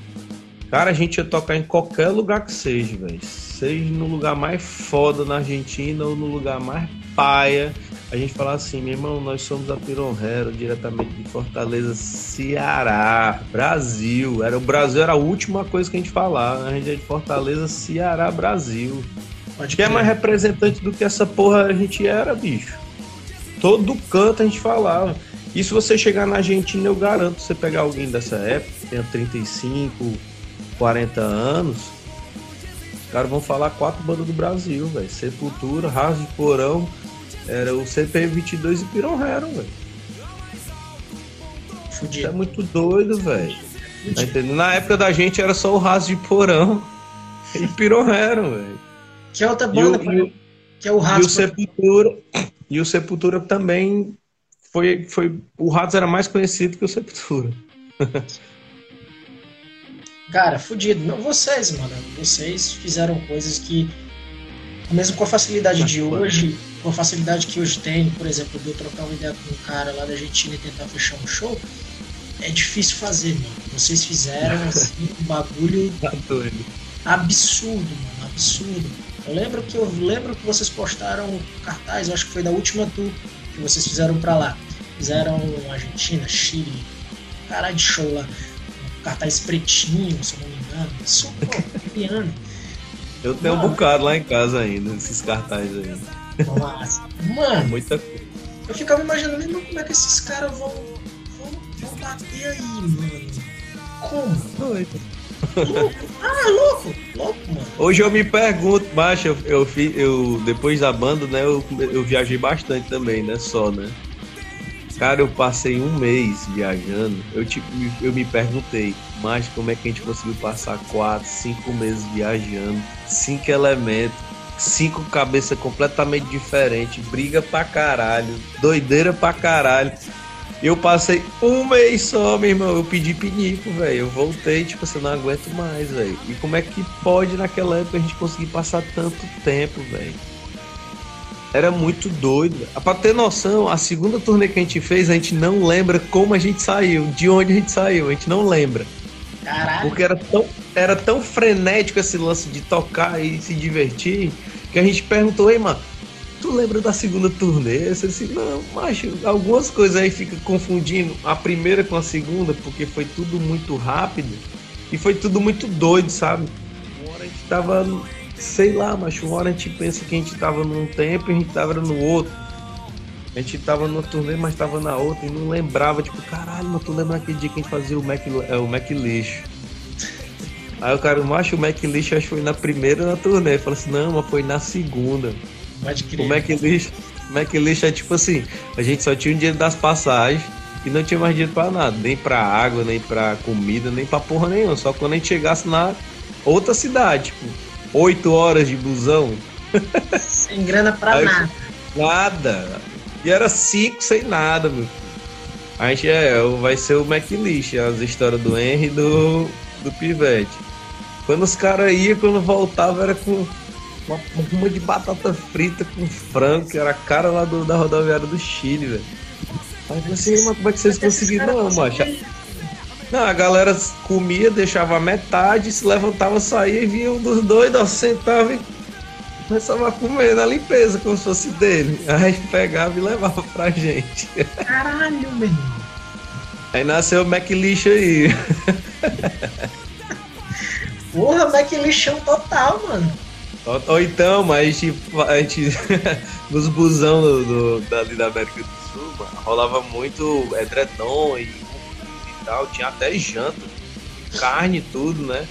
Cara, a gente ia tocar em qualquer lugar que seja, velho. Seja no lugar mais foda na Argentina ou no lugar mais paia. A gente falar assim, meu irmão, nós somos a Pironhero, diretamente de Fortaleza, Ceará, Brasil. Era, o Brasil era a última coisa que a gente falava. A gente é de Fortaleza, Ceará, Brasil. Pode que é mais representante do que essa porra a gente era, bicho. Todo canto a gente falava. E se você chegar na Argentina, eu garanto, você pegar alguém dessa época, que tenha 35, 40 anos, os caras vão falar quatro bandas do Brasil, velho. Sepultura, Raso de Porão, era o CP22 e Piron Hero, velho. Isso é muito doido, velho. Tá Na época da gente era só o Raso de Porão e Piron Hero, velho. Que é outra banda, e o, que é o Raso. E o Sepultura, e o Sepultura também foi, foi. O Raso era mais conhecido que o Sepultura. Cara, fudido. Não, vocês, mano. Vocês fizeram coisas que, mesmo com a facilidade de hoje, com a facilidade que hoje tem, por exemplo, de eu trocar uma ideia com um cara lá da Argentina e tentar fechar um show, é difícil fazer, mano. Vocês fizeram assim, um bagulho tá absurdo, mano. Absurdo. Eu lembro que eu lembro que vocês postaram cartaz, eu acho que foi da última tour que vocês fizeram para lá. Fizeram Argentina, Chile, caralho de show lá cartaz pretinho, se eu não me engano. Isso, pô, Eu tenho Mano, um bocado lá em casa ainda, esses cartazes aí. Nossa. Mano, Muita coisa. Eu ficava imaginando, mesmo como é que esses caras vão, vão, vão bater aí, mano. Como? Doido. Louco. Ah, louco, louco, mano. Hoje eu me pergunto, macho, eu, eu, eu, depois da banda, né, eu, eu viajei bastante também, né, só, né. Cara, eu passei um mês viajando. Eu, tipo, eu me perguntei, mas como é que a gente conseguiu passar quatro, cinco meses viajando? Cinco elementos, cinco cabeças completamente diferentes, briga pra caralho, doideira pra caralho. Eu passei um mês só, meu irmão. Eu pedi pinico, velho. Eu voltei, tipo, assim, não aguento mais, velho. E como é que pode naquela época a gente conseguir passar tanto tempo, velho? Era muito doido. Pra ter noção, a segunda turnê que a gente fez, a gente não lembra como a gente saiu, de onde a gente saiu, a gente não lembra. Caralho. Porque era tão, era tão frenético esse lance de tocar e se divertir, que a gente perguntou, ei, mano, tu lembra da segunda turnê? Eu disse, não, macho, algumas coisas aí fica confundindo a primeira com a segunda, porque foi tudo muito rápido e foi tudo muito doido, sabe? Uma hora a gente tava sei lá, mas uma hora a gente pensa que a gente tava num tempo e a gente tava no outro. A gente tava numa turnê, mas tava na outra e não lembrava, tipo, caralho, mas tu lembra aquele dia que a gente fazia o Mac, é, o Mac Lixo? Aí o cara, macho, o Mac Lixo acho que foi na primeira na turnê. Falei assim, não, mas foi na segunda. Pode crer. O Mac Lixo, Mac Lixo é tipo assim, a gente só tinha o dinheiro das passagens e não tinha mais dinheiro pra nada, nem pra água, nem pra comida, nem pra porra nenhuma. Só quando a gente chegasse na outra cidade, tipo, oito horas de busão. Sem grana pra Aí, nada. Nada. E era cinco sem nada, meu. A gente é, vai ser o McLeish, as histórias do Henry e do, do Pivete. Quando os caras iam, quando voltava, era com uma, uma de batata frita com frango, que era a cara lá do, da rodoviária do Chile, velho. Aí eu falei assim, mas como é que vocês conseguiram? Não, macho. Não, a galera comia, deixava metade, se levantava, saía e vinha um dos dois, sentava e começava a comer na limpeza, como se fosse dele. Aí pegava e levava pra gente. Caralho, meu. Aí nasceu o Mac Lixo aí. Porra, Mac Lixão total, mano. Ou, ou, então, mas tipo, a gente, nos busão do, do, dali da América do Sul, mano, rolava muito edredom e tal, tinha até janta, carne e tudo, né?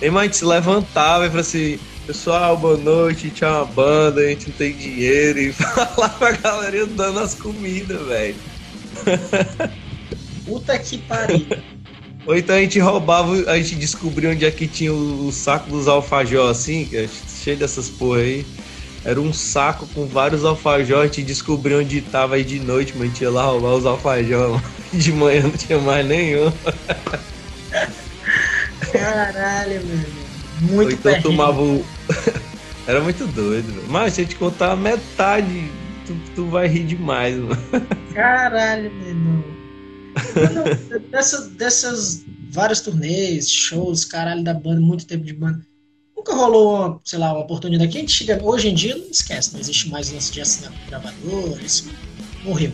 E a gente se levantava e falava assim, pessoal, boa noite, tinha uma banda, a gente não tem dinheiro, e falava pra galera dando as comidas, velho. Puta que pariu. Ou então a gente roubava, a gente descobriu onde é que tinha o, saco dos alfajor, assim, que é cheio dessas porra aí. Era um saco com vários alfajor, a gente descobriu onde tava aí de noite, mas a gente ia lá roubar os alfajor. De manhã não tinha mais nenhum. Caralho, meu. Muito Ou então tomava o... Era muito doido, velho. Mas se eu te contar a metade, tu, tu vai rir demais, mano. Caralho, menino. Dessa, dessas vários turnês, shows, caralho, da banda, muito tempo de banda. Nunca rolou, sei lá, uma oportunidade que a gente hoje em dia não esquece, não existe mais lance de assinar gravador, isso morreu.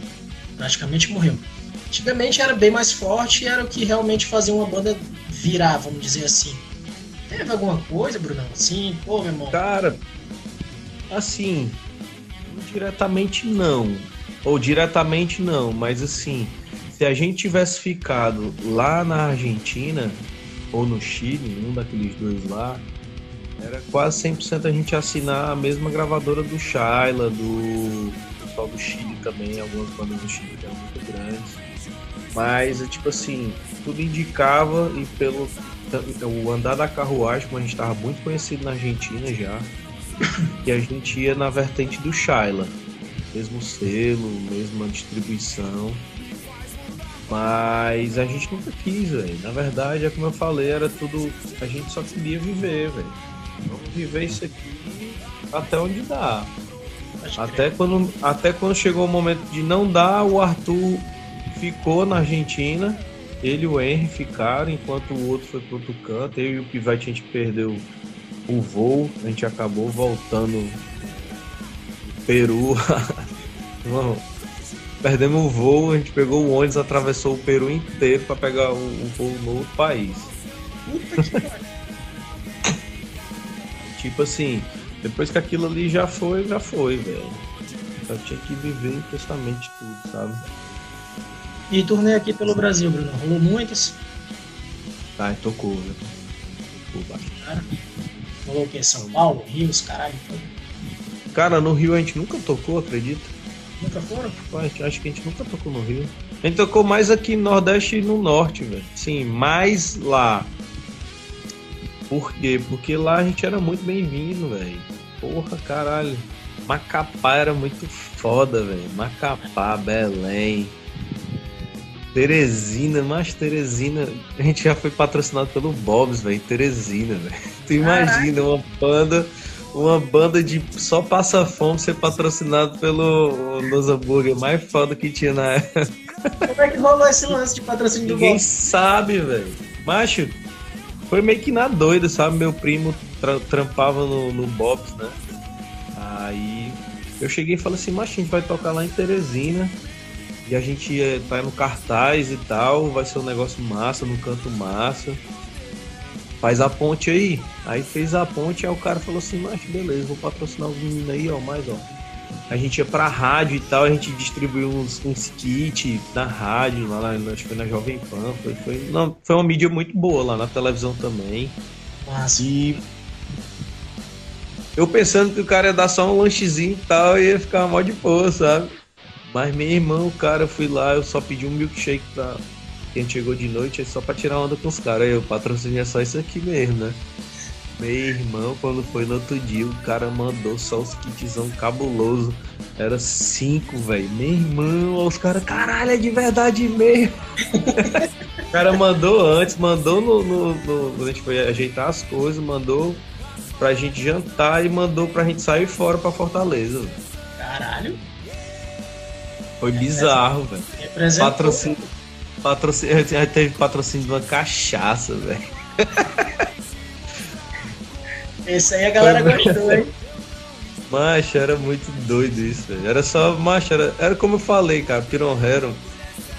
Praticamente morreu. Antigamente era bem mais forte e era o que realmente fazia uma banda virar, vamos dizer assim. Teve alguma coisa, Brunão? Assim, pô, meu irmão. Cara, assim, diretamente não. Ou diretamente não, mas assim, se a gente tivesse ficado lá na Argentina ou no Chile, um daqueles dois lá, era quase 100% a gente assinar a mesma gravadora do Shaila, do pessoal do Chile também, algumas bandas do Chile que eram muito grandes. Mas, é tipo assim, tudo indicava e pelo o andar da carruagem, como a gente estava muito conhecido na Argentina já, que a gente ia na vertente do Shaila. Mesmo selo, mesma distribuição. Mas a gente nunca quis, velho. Na verdade, é como eu falei, era tudo. A gente só queria viver, velho. Vamos viver isso aqui até onde dá. Até quando, até quando chegou o momento de não dar, o Arthur ficou na Argentina. Ele e o Henry ficaram, enquanto o outro foi pro outro canto. Eu e o Pivete a gente perdeu o voo. A gente acabou voltando Peru. perdemos o voo, a gente pegou o ônibus, atravessou o Peru inteiro para pegar o, o voo no outro país. Puta que Tipo assim, depois que aquilo ali já foi, já foi, velho. Eu tinha que viver intensamente tudo, sabe? E turnê aqui pelo Brasil, Bruno. Rolou muitas? Tá, tocou, né? Tocou bastante. Rolou o quê? São Paulo, Rio, os caralho, tudo. Cara, no Rio a gente nunca tocou, acredita? Nunca foram? acho que a gente nunca tocou no Rio. A gente tocou mais aqui no Nordeste e no Norte, velho. Sim, mais lá. Por quê? Porque lá a gente era muito bem-vindo, velho. Porra, caralho. Macapá era muito foda, velho. Macapá, Belém. Teresina, mas Teresina. A gente já foi patrocinado pelo Bob's, velho. Teresina, velho. Tu imagina uma banda. Uma banda de só passa fome ser patrocinado pelo Los Hambúrguer mais foda que tinha na época. Como é que rolou esse lance de patrocínio do Bob's? Ninguém sabe, velho. Macho, foi meio que na doida, sabe? Meu primo tra trampava no, no Bob's, né? Aí eu cheguei e falei assim, mas a gente vai tocar lá em Teresina. E a gente ia tá no cartaz e tal, vai ser um negócio massa, no canto massa. Faz a ponte aí. Aí fez a ponte, aí o cara falou assim, mas beleza, vou patrocinar os meninos aí, ó, mais ó a gente ia pra rádio e tal, a gente distribuiu uns, uns kits na rádio, lá na, acho que foi na Jovem Pan, foi, foi, não, foi uma mídia muito boa lá na televisão também. Nossa. E eu pensando que o cara ia dar só um lanchezinho e tal, ia ficar mó de boa, sabe? Mas meu irmão, cara, eu fui lá, eu só pedi um milkshake pra quem chegou de noite, só pra tirar onda com os caras. Eu patrocinei é só isso aqui mesmo, né? Meu irmão, quando foi no outro dia, o cara mandou só os kitzão cabuloso. Era cinco, velho. Meu irmão, os caras, caralho, é de verdade mesmo. o cara mandou antes, mandou no, no, no, A gente foi ajeitar as coisas, mandou pra gente jantar e mandou pra gente sair fora pra Fortaleza. Véio. Caralho. Foi bizarro, velho. Patrocínio. Patrocínio. Teve patrocínio de uma cachaça, velho. Esse aí a galera gostou, hein? Macho, era muito doido isso, velho. Era só, macho, era, era como eu falei, cara, Piron Hero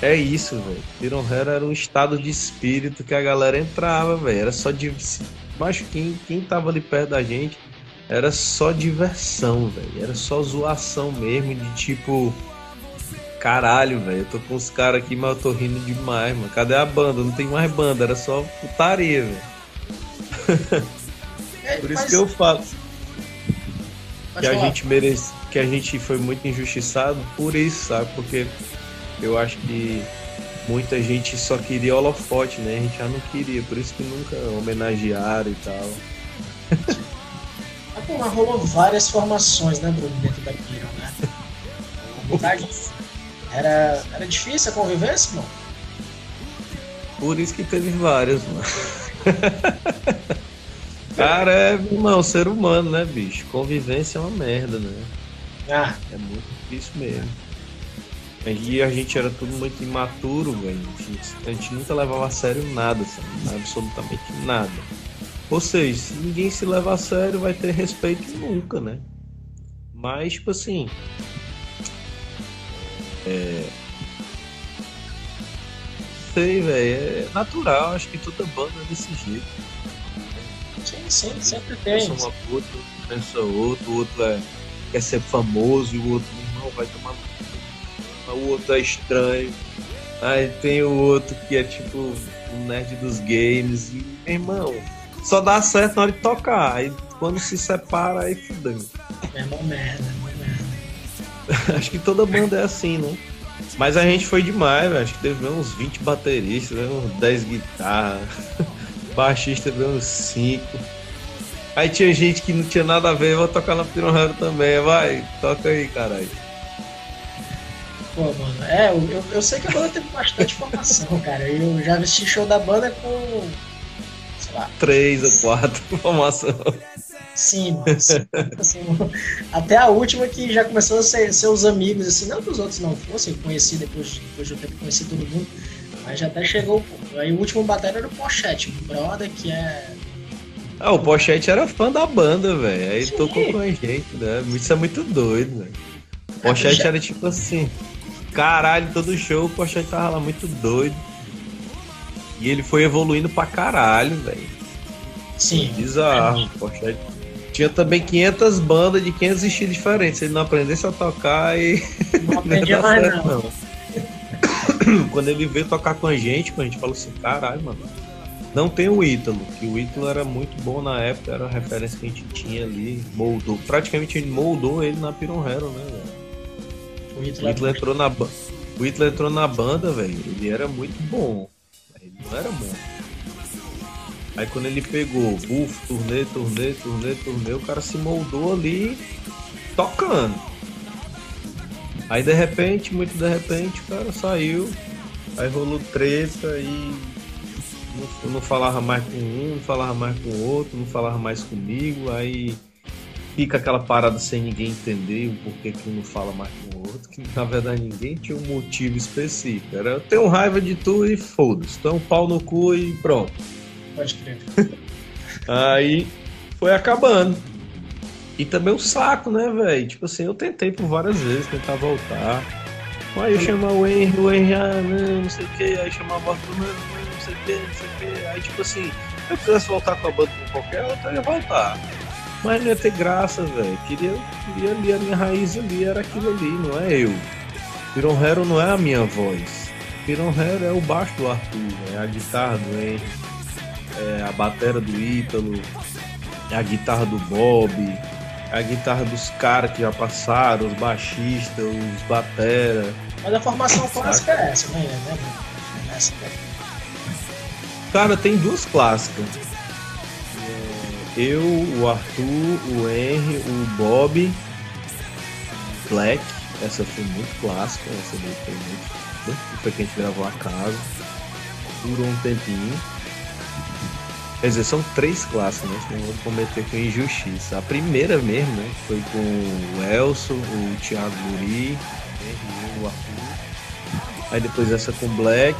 é isso, velho. Piron Hero era um estado de espírito que a galera entrava, velho. Era só de. Macho, quem, quem tava ali perto da gente era só diversão, velho. Era só zoação mesmo, de tipo. Caralho, velho. Eu tô com os caras aqui, mas eu tô rindo demais, mano. Cadê a banda? Não tem mais banda, era só putaria, velho. É, Por isso mas... que eu falo que a gente merece, que a gente foi muito injustiçado por isso, sabe? Porque eu acho que muita gente só queria holofote, né? A gente já não queria, por isso que nunca homenagearam e tal. Ah, mas rolou várias formações, né, Bruno, dentro da Piron, né? Era, era difícil a convivência, mano? Por isso que teve várias, mano. Cara, é, irmão, ser humano, né, bicho? Convivência é uma merda, né? Ah. É muito difícil mesmo. E a gente era tudo muito imaturo, velho. A gente nunca levava a sério nada, sabe? Absolutamente nada. Ou seja, se ninguém se leva a sério, vai ter respeito nunca, né? Mas, tipo assim. É. Sei, velho. É natural, acho que toda banda é desse jeito. Sim, sim, sempre tem. Pensa uma puta, pensa outro, o outro é, quer ser famoso e o outro não vai tomar. O outro é estranho. Aí tem o outro que é tipo um nerd dos games. E, irmão, só dá certo na hora de tocar. Aí quando se separa, aí fudeu. É uma merda, é uma merda. Acho que toda banda é assim, né? Mas a gente foi demais, velho. Acho que teve uns 20 bateristas, uns 10 guitarras. Baixista uns 5. Aí tinha gente que não tinha nada a ver, vou tocar na Piron também. Vai, toca aí, caralho. Pô, mano, é, eu, eu sei que a banda teve bastante formação, cara. Eu já assisti show da banda com lá. Três ou quatro formação. Sim, mano. Assim, até a última que já começou a ser seus amigos, assim, não que os outros não fossem, conheci depois, depois de eu ter conhecido todo mundo, mas já até chegou. Aí o último batalha era o Pochete, o brother que é. Ah, o Pochete era fã da banda, velho. Aí Sim. tocou com a gente, né? Isso é muito doido, velho. O Pochete já... era tipo assim. Caralho, todo show o Pochete tava lá muito doido. E ele foi evoluindo pra caralho, velho. Sim. Bizarro. Poxa, tinha também 500 bandas de 500 estilos diferentes. Se ele não aprendesse a tocar e. Não aprendia mais, certo, não. não. Quando ele veio tocar com a gente, a gente falou assim: caralho, mano. Não tem o Ítalo, que o Ítalo era muito bom na época, era a referência que a gente tinha ali. Moldou. Praticamente a gente moldou ele na Piron Hero, né, velho? O Ítalo, o Ítalo entrou na O Ítalo entrou na banda, velho. Ele era muito bom não era bom. Aí quando ele pegou, buf, turnê, turnê, turnê, turnê, o cara se moldou ali tocando. Aí de repente, muito de repente, o cara saiu, aí rolou treta e não, não falava mais com um, não falava mais com o outro, não falava mais comigo, aí fica aquela parada sem ninguém entender o porquê que um não fala mais com o outro, que na verdade ninguém tinha um motivo específico. Era eu tenho raiva de tu e foda-se, tu é um pau no cu e pronto. Pode crer. Aí foi acabando. E também o saco, né, velho? Tipo assim, eu tentei por várias vezes tentar voltar. Aí eu chamava o Henry, o Henry, ah, não, não sei o que, aí chamava o Arthur, não, não sei o que, não sei o que. Aí tipo assim, se eu quisesse voltar com a banda com qualquer outra, eu ia voltar. Mas não ia ter graça, velho. Queria, queria ali, a minha raiz ali era aquilo ali, não é eu. Piron Hero não é a minha voz. Piron Hero é o baixo do Arthur, é a guitarra do Henry, é a batera do Ítalo, é a guitarra do Bob, a guitarra dos caras que já passaram, os baixistas, os batera. Mas a formação clássica é essa, né? É essa, né? Cara, tem duas clássicas. Eu, o Arthur, o Henry, o Bob, Black. Essa foi muito clássica, essa daí foi muito. Foi que a gente gravou a casa. Durou um tempinho. Quer dizer, são três clássicas, né? Eu vou cometer com injustiça. A primeira mesmo, né? Foi com o Elson, o Thiago Guri, o Arthur. Aí depois essa com o Black.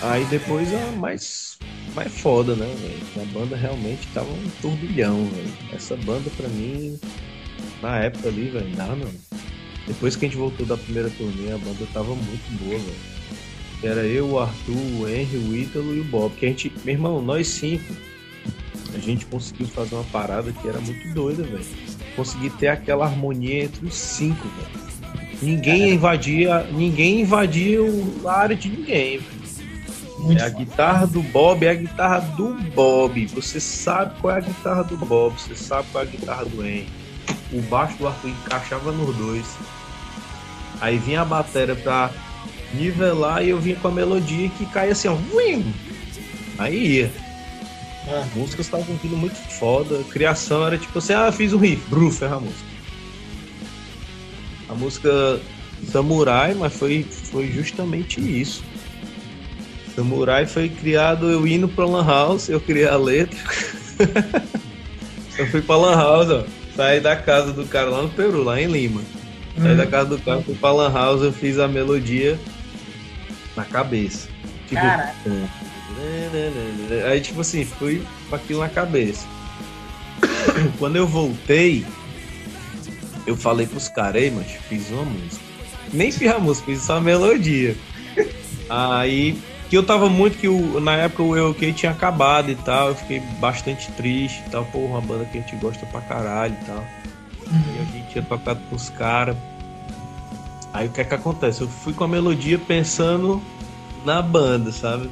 Aí depois a mais mais foda, né, velho? A banda realmente tava um turbilhão, velho. Essa banda pra mim, na época ali, velho, não, não. Depois que a gente voltou da primeira turnê, a banda tava muito boa, velho. Era eu, o Arthur, o Henry, o Ítalo e o Bob. Que a gente, meu irmão, nós cinco, a gente conseguiu fazer uma parada que era muito doida, velho. Conseguir ter aquela harmonia entre os cinco, velho. Ninguém invadia, ninguém invadia a área de ninguém, velho. Muito é a guitarra do Bob, é a guitarra do Bob. Você sabe qual é a guitarra do Bob, você sabe qual é a guitarra do Henry. O baixo do Arthur encaixava nos dois. Aí vinha a bateria pra nivelar e eu vinha com a melodia que caía assim, ó. Aí ia. Ah. As músicas estavam tudo muito foda. A criação era tipo assim, ah, fiz um riff, bruf, a música. A música Samurai, mas foi, foi justamente isso. Samurai foi criado eu indo pra Lan House, eu criei a letra. Eu fui pra Lan House, ó. Saí da casa do cara lá no Peru, lá em Lima. Saí Hum. da casa do cara, fui pra Lan House, eu fiz a melodia na cabeça. Tipo. Cara, Aí, tipo assim, fui com aquilo na cabeça. Quando eu voltei, eu falei pros caras, ei, mas fiz uma música. Nem fiz a música, fiz só a melodia. Aí, que eu tava muito que na época o Eu OK tinha acabado e tal, eu fiquei bastante triste e tal, porra, uma banda que a gente gosta pra caralho e tal. E a gente tinha tocado pros caras. Aí o que é que acontece? Eu fui com a melodia pensando na banda, sabe?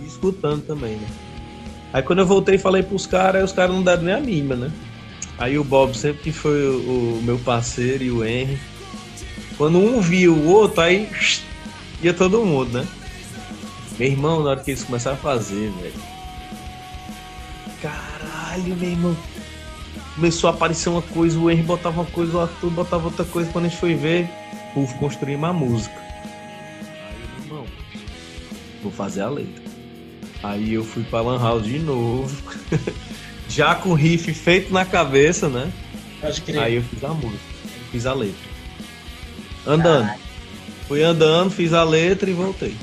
E escutando também, né? Aí quando eu voltei falei pros caras, os caras não deram nem a mínima, né? Aí o Bob sempre que foi o, o meu parceiro e o Henry. Quando um viu o outro, aí ia todo mundo, né? Meu irmão, na hora que eles começaram a fazer, velho. Caralho, meu irmão. Começou a aparecer uma coisa, o Henry botava uma coisa, o Arthur botava outra coisa. Quando a gente foi ver, puf, construir uma música. Aí, irmão, vou fazer a letra. Aí eu fui pra Lan House de novo. Já com o riff feito na cabeça, né? pode crer. Aí eu fiz a música, fiz a letra. Andando. Fui andando, fiz a letra e voltei.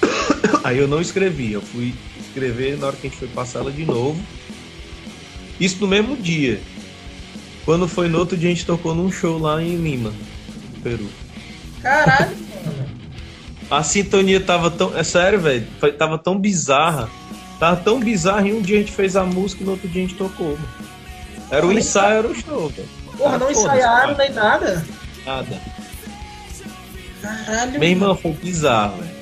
Aí eu não escrevi, eu fui escrever na hora que a gente foi passar ela de novo. Isso no mesmo dia. Quando foi no outro dia, a gente tocou num show lá em Lima, Peru. Caralho, mano. A sintonia tava tão. É sério, velho. Tava tão bizarra. Tava tão bizarra e um dia a gente fez a música e no outro dia a gente tocou, mano. Era o ensaio, era o show, velho. Porra, não ensaiaram nem nada. Nada. Caralho, Meu irmão foi bizarro, velho.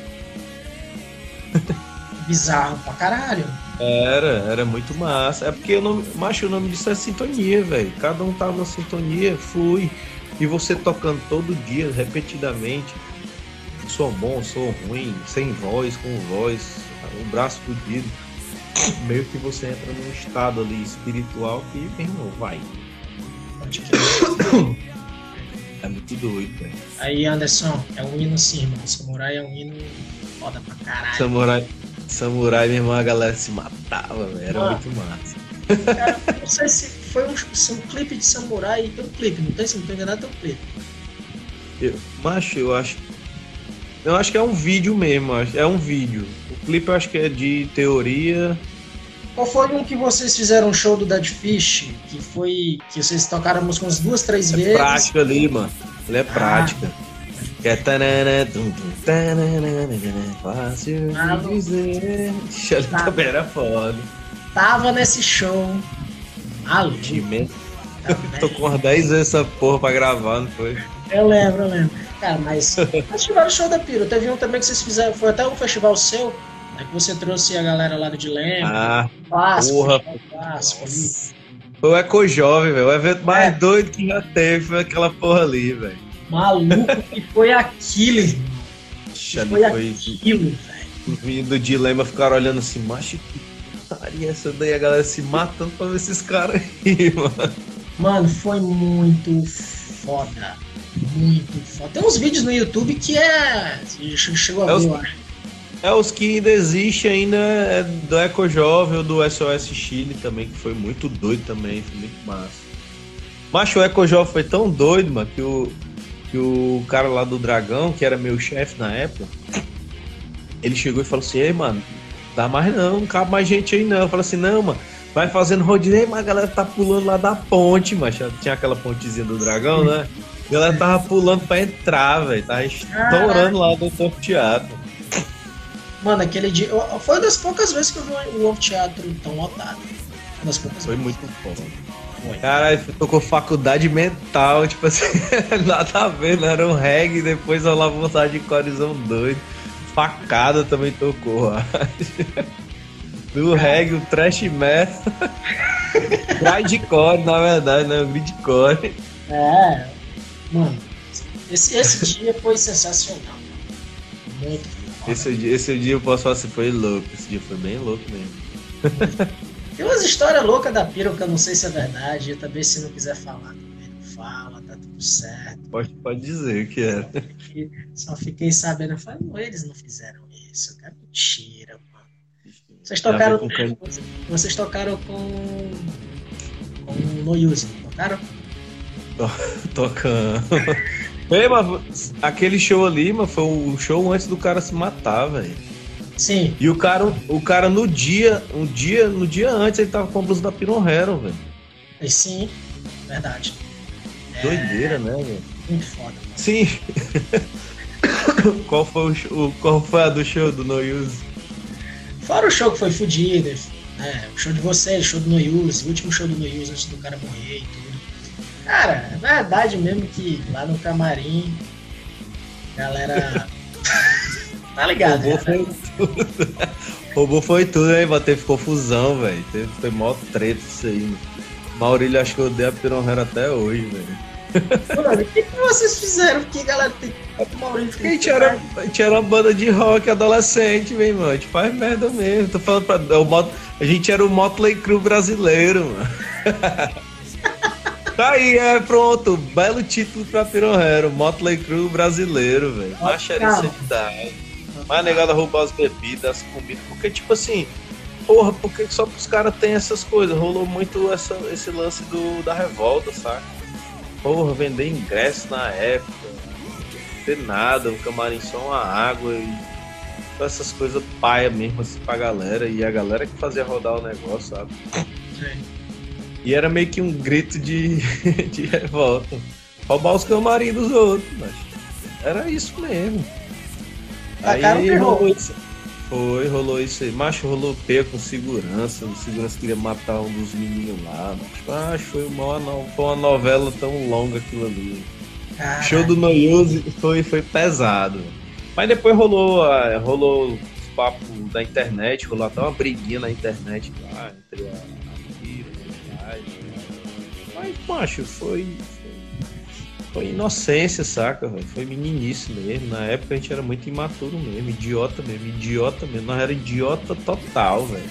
bizarro pra caralho. Era, era muito massa. É porque o nome, macho, o nome disso é sintonia, velho. Cada um tava na sintonia, flui. E você tocando todo dia, repetidamente. Sou bom, sou ruim, sem voz, com voz, o braço fudido. Meio que você entra num estado ali espiritual que, meu irmão, vai. É muito doido, velho. Aí, Anderson, é um hino sim, irmão. Samurai é um hino foda pra caralho. Samurai, samurai, meu irmão, a galera se matava, velho. Era Ah. muito massa. Cara, não sei se foi um, um clipe de samurai. Tem um clipe, não tem? Se não tô enganado, tem um clipe. Eu, macho, eu acho. Eu acho que é um vídeo mesmo, é um vídeo. O clipe eu acho que é de teoria. Qual foi um que vocês fizeram um show do Dead Fish? Que foi. que vocês tocaram a música umas duas, três É vezes? prática ali, mano. Ele é prática. Que é tanana, tum, tum, tanana, fácil Ah, de dizer. Ali Tá. também era foda. Tava nesse show. Ali. Time, também. tocou umas 10 vezes essa porra pra gravar, não foi? Eu lembro, eu lembro. Cara, mas. Mas tiveram show da Piro. Teve um também que vocês fizeram. Foi até um festival seu. Né, que você trouxe a galera lá do Dilema. Ah, clássico. porra. festival clássico. Foi o Eco Jovem, velho. O evento mais É. doido que já teve foi aquela porra ali, velho. Maluco que foi aquilo, ali Foi foi. aquilo, velho. Do dilema ficaram olhando assim, macho, que putaria essa daí? A galera se matando pra ver esses caras aí, mano. Mano, foi muito foda. Muito foda. Tem uns vídeos no YouTube que é. Você chegou a É ver, os- eu acho. É, os que ainda existe ainda é do Eco Jovem ou do SOS Chile também, que foi muito doido também, foi muito massa. Macho, o Eco Jovem foi tão doido, mano, que o, que o cara lá do Dragão, que era meu chefe na época, ele chegou e falou assim, ei, mano, dá mais não, não cabe mais gente aí não. Eu falei assim, não, mano, vai fazendo rodinha, mas a galera tá pulando lá da ponte, macho. Tinha aquela pontezinha do Dragão, né? A galera tava pulando pra entrar, velho. Tava estourando lá do Torto Teatro. Mano, aquele dia. Foi uma das poucas vezes que eu vi o Ovo Teatro tão lotado. Uma das poucas Foi vezes. muito. Foi. Caralho, tocou faculdade mental, tipo assim, nada a ver, não era um reggae, depois rolava vontade de corizão doido. Facada também tocou, acho. Do reggae, o trash metal. Grindcore, na verdade, né? O grindcore. É. Mano, esse, esse dia foi sensacional. Muito foda. Esse, dia- esse dia eu posso falar assim, foi louco. Esse dia foi bem louco mesmo. Tem umas histórias loucas da Piro que eu não sei se é verdade. Eu também, se não quiser falar, tudo certo. Pode, pode dizer que era. Só fiquei sabendo. Eu falei, não, eles não fizeram isso. Cara, mentira, mano. Vocês tocaram. com can- Vocês tocaram com. com o Noyuzi, tocaram? Tocando. Ei, mas aquele show ali, mano, foi o show antes do cara se matar, velho. Sim. E o cara, o cara no dia, um dia, no dia antes ele tava com a blusa da Piron Hero, velho. Sim, verdade. Doideira, né, velho? Muito foda. Sim. qual foi o show, qual foi a do show do No Use? Fora o show que foi fudido, né? O show de vocês, o show do No Use, o último show do No Use antes do cara morrer e tudo. Cara, é verdade mesmo que lá no camarim, galera. tá ligado? Roubou, né? foi tudo. Roubou foi tudo, hein? Mas teve confusão, velho. Foi mó treta isso aí. Maurílio acho que eu odeio a Pironhera até hoje, velho. Mano, o que, que vocês fizeram? Que galera tem o Maurício a gente, era, a gente era uma banda de rock adolescente, meu irmão. A gente faz merda mesmo. Tô falando pra. O Mot, a gente era o Motley Crue brasileiro, mano. Tá aí, é pronto. Belo título pra Pironhero. Motley Crue brasileiro, velho. Macharia Mais negada roubar as bebidas, as comidas. Porque, tipo assim, porra, porque só que os caras têm essas coisas? Rolou muito essa, esse lance do, da revolta, saca? Porra, vender ingresso na época. Não ter nada, o camarim só uma água e essas coisas paia mesmo assim pra galera. E a galera que fazia rodar o negócio, sabe? Sim. E era meio que um grito de, de revolta. Roubar os camarim dos outros, mas era isso mesmo. Aí rolou isso. Foi, rolou isso aí. Macho rolou pé com segurança. O segurança queria matar um dos meninos lá. Mas, acho foi uma, foi uma novela tão longa aquilo ali. O show do Noyose foi, foi pesado. Mas depois rolou, ah, rolou os papos da internet, rolou até uma briguinha na internet lá entre a mas, macho, foi, foi. inocência, saca? Foi meninice mesmo. Na época a gente era muito imaturo mesmo, idiota mesmo, idiota mesmo. Nós era idiota total, velho.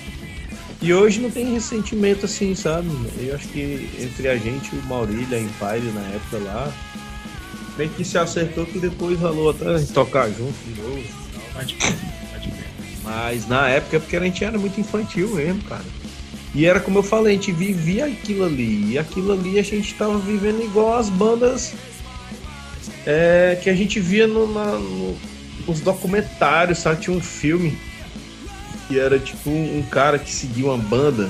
E hoje não tem ressentimento assim, sabe? Eu acho que entre a gente, o Maurílio, a Empire na época lá, bem que se acertou que depois rolou até tocar junto de novo. Mas na época é porque a gente era muito infantil mesmo, cara. E era como eu falei, a gente vivia aquilo ali. E aquilo ali a gente estava vivendo igual as bandas é, que a gente via no, nos documentários, sabe? Tinha um filme que era tipo um, cara que seguia uma banda.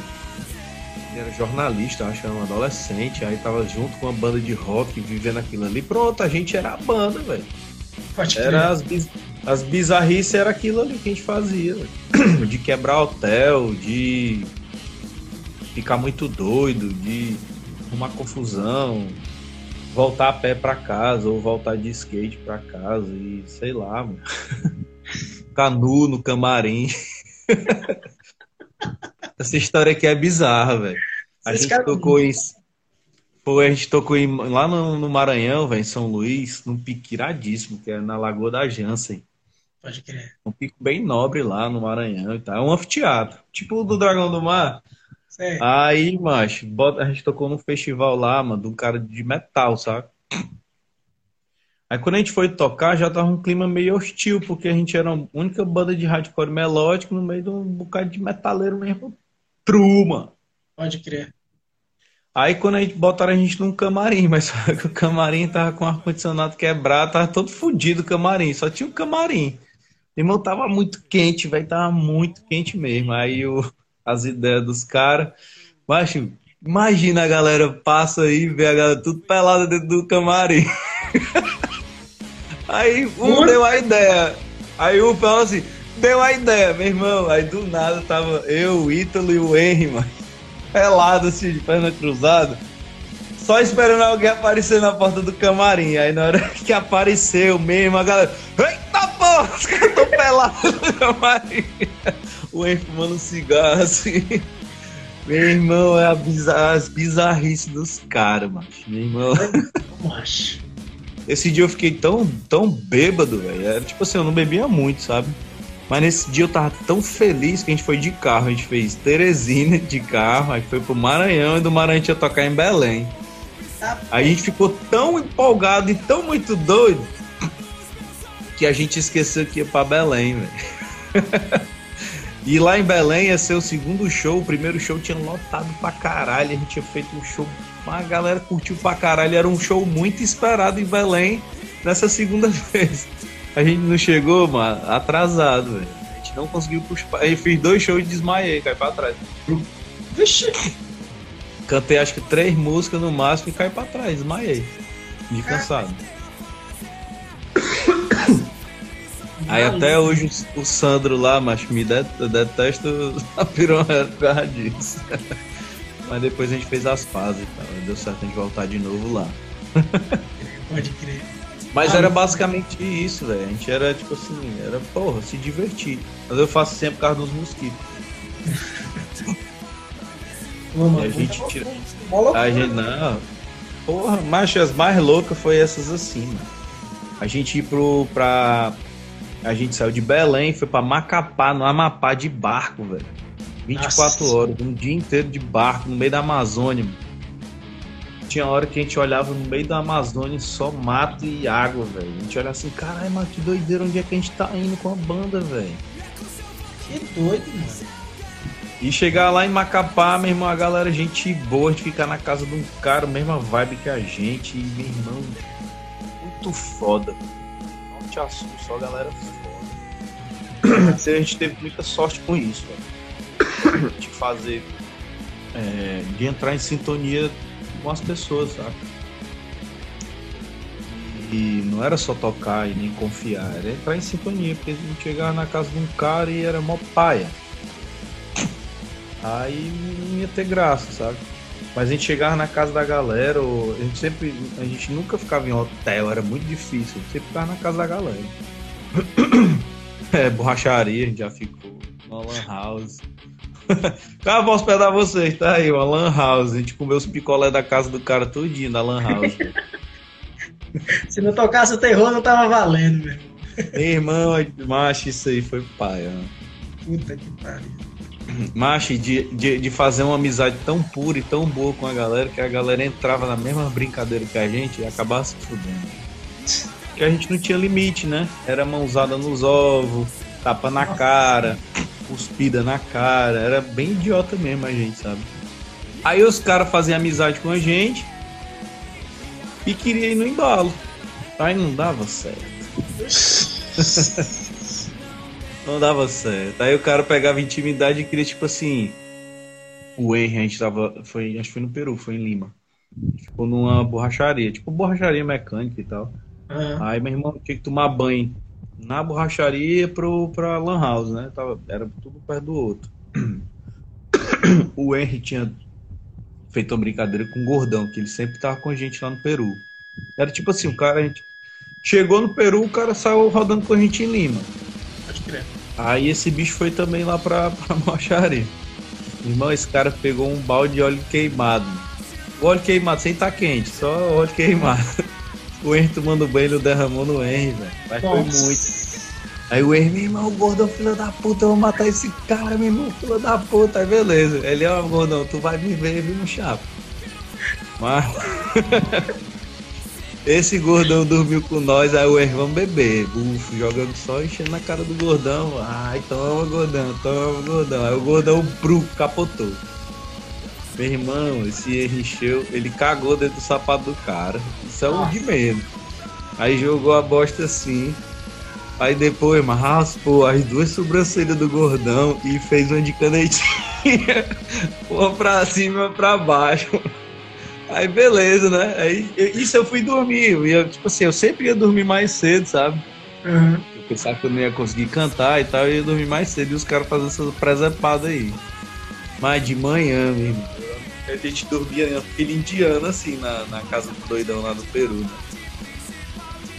Ele era jornalista, acho que era um adolescente, aí tava junto com uma banda de rock vivendo aquilo ali. Pronto, a gente era a banda, velho. Era as, biz, as bizarrices era aquilo ali que a gente fazia, véio. de quebrar hotel, de ficar muito doido, de uma confusão, voltar a pé para casa ou voltar de skate para casa e sei lá, mano. Ficar nu no camarim. Essa história aqui é bizarra, velho. A gente tocou em. Foi, a gente tocou em, lá no, no Maranhão, velho, em São Luís, num pico iradíssimo, que é na Lagoa da Jansen. Pode crer. Um pico bem nobre lá no Maranhão e tal. É um anfiteatro. Tipo o do Dragão do Mar. Aí, macho, a gente tocou num festival lá, mano, de um cara de metal, sabe? Aí quando a gente foi tocar, já tava um clima meio hostil, porque a gente era a única banda de hardcore melódico no meio de um bocado de metaleiro mesmo. Truma. Pode crer. Aí quando a gente botaram a gente num camarim, mas só que o camarim tava com o ar-condicionado quebrado, tava todo fodido o camarim, só tinha o camarim. Irmão, tava muito quente, velho, tava muito quente mesmo. Aí o, as ideias dos caras. Mas, imagina a galera passa aí vê a galera tudo pelada dentro do camarim. aí um deu a ideia. Aí um falou assim, deu a ideia, meu irmão. Aí do nada tava eu, o Ítalo e o Henry, mano. Pelado assim, de perna cruzada. Só esperando alguém aparecer na porta do camarim. Aí na hora que apareceu mesmo, a galera. Eita porra, os caras estão pelados no camarim o Henry fumando um cigarro assim. Meu irmão, é a bizar as bizarrices dos caras, macho. Meu irmão. Macho. Esse dia eu fiquei tão, tão bêbado, velho. Era tipo assim, eu não bebia muito, sabe? Mas nesse dia eu tava tão feliz que a gente foi de carro. A gente fez Teresina de carro, aí foi pro Maranhão e do Maranhão a gente ia tocar em Belém. Aí a gente ficou tão empolgado e tão muito doido que a gente esqueceu que ia pra Belém, velho. E lá em Belém ia ser o segundo show. O primeiro show tinha lotado pra caralho. A gente tinha feito um show. A galera curtiu pra caralho. Era um show muito esperado em Belém nessa segunda vez. A gente não chegou, mano, atrasado, velho. A gente não conseguiu puxar. Eu fiz dois shows e desmaiei, cai pra trás. Vixe! Cantei acho que três músicas no máximo e caí pra trás, desmaiei. De cansado. Aí até hoje o Sandro lá, mas me det detesto a piranha por causa disso. Mas depois a gente fez as pazes e tal. Deu certo a gente voltar de novo lá. Pode crer. Mas ah, era basicamente isso, velho. A gente era tipo assim, era porra, se divertir. Mas eu faço sempre por causa dos mosquitos. Mano, a gente tira. A gente não. Porra, mas as mais loucas foi essas assim, mano. A gente ir pro. pra. A gente saiu de Belém, foi pra Macapá, no Amapá, de barco, velho. 24 Nossa. horas, um dia inteiro de barco, no meio da Amazônia. Mano tinha hora que a gente olhava no meio da Amazônia só mato e água, velho. A gente olhava assim, caralho, mas que doideira, onde é que a gente tá indo com a banda, velho? Que doido, mano. E chegar lá em Macapá, meu irmão, a galera, gente boa, de ficar na casa de um cara, mesma vibe que a gente, e, meu irmão, muito foda. Não te assusto, só galera foda. a gente teve muita sorte com isso, velho. De fazer. É, de entrar em sintonia com as pessoas, sabe? E não era só tocar e nem confiar, era entrar em sintonia, porque a gente chegava na casa de um cara e era mó paia. Aí não ia ter graça, sabe? Mas a gente chegava na casa da galera, ou a gente sempre. A gente nunca ficava em hotel, era muito difícil. A gente sempre ficava na casa da galera. É, borracharia, a gente já ficou. Na Lan House. cara, posso hospedar vocês, tá aí, uma lan house. A gente comeu os picolé da casa do cara tudinho na lan house. Se não tocasse o terror, não tava valendo, meu irmão. Meu irmão, macho, isso aí foi pai, ó. Puta que pariu. Macho, de, de, de, fazer uma amizade tão pura e tão boa com a galera que a galera entrava na mesma brincadeira que a gente e acabava se fudendo. Porque a gente não tinha limite, né? Era mãozada nos ovos, tapa na cara cuspida na cara. Era bem idiota mesmo a gente, sabe? Aí os caras faziam amizade com a gente e queria ir no embalo. Aí não dava certo. não dava certo. Aí o cara pegava intimidade e queria, tipo assim. O Henry, a gente tava. Foi, acho que foi no Peru, foi em Lima. Ficou numa borracharia, tipo borracharia mecânica e tal. Uhum. Aí meu irmão tinha que tomar banho na borracharia pro, pra Lan House, né? Tava, era tudo perto do outro. O Henry tinha feito uma brincadeira com o Gordão, que ele sempre tava com a gente lá no Peru. Era tipo assim, o cara, a gente chegou no Peru, o cara saiu rodando com a gente em Lima. Pode crer. Aí esse bicho foi também lá pra, pra. Irmão, esse cara pegou um balde de óleo queimado. O óleo queimado sem estar tá quente, só óleo queimado. O Henry tomando banho, ele derramou no Henry, velho. Mas Nossa. foi muito. Aí o Henry, meu irmão, o gordão, filho da puta, eu vou matar esse cara, meu irmão, filho da puta. Aí beleza. Ele, ó, gordão, tu vai me ver, viu, no chapa. Mas. Esse gordão dormiu com nós, aí o Henry, vamos beber. Bufo, jogando só, enchendo na cara do gordão. Ai, toma, gordão, toma, gordão. Aí o gordão, bru, capotou. Meu irmão, esse encheu, ele cagou dentro do sapato do cara. Isso é um de medo. Aí jogou a bosta assim. Aí depois, mas raspou as duas sobrancelhas do gordão e fez uma de canetinha. uma pra cima e uma pra baixo. Aí beleza, né? Aí isso eu fui dormir. Eu ia, tipo assim, eu sempre ia dormir mais cedo, sabe? Uhum. Eu pensava que eu não ia conseguir cantar e tal, eu ia dormir mais cedo e os caras fazendo essa presepada aí. Mas de manhã, meu irmão. A gente dormia aquele indiano assim na, na casa do doidão lá do Peru, né?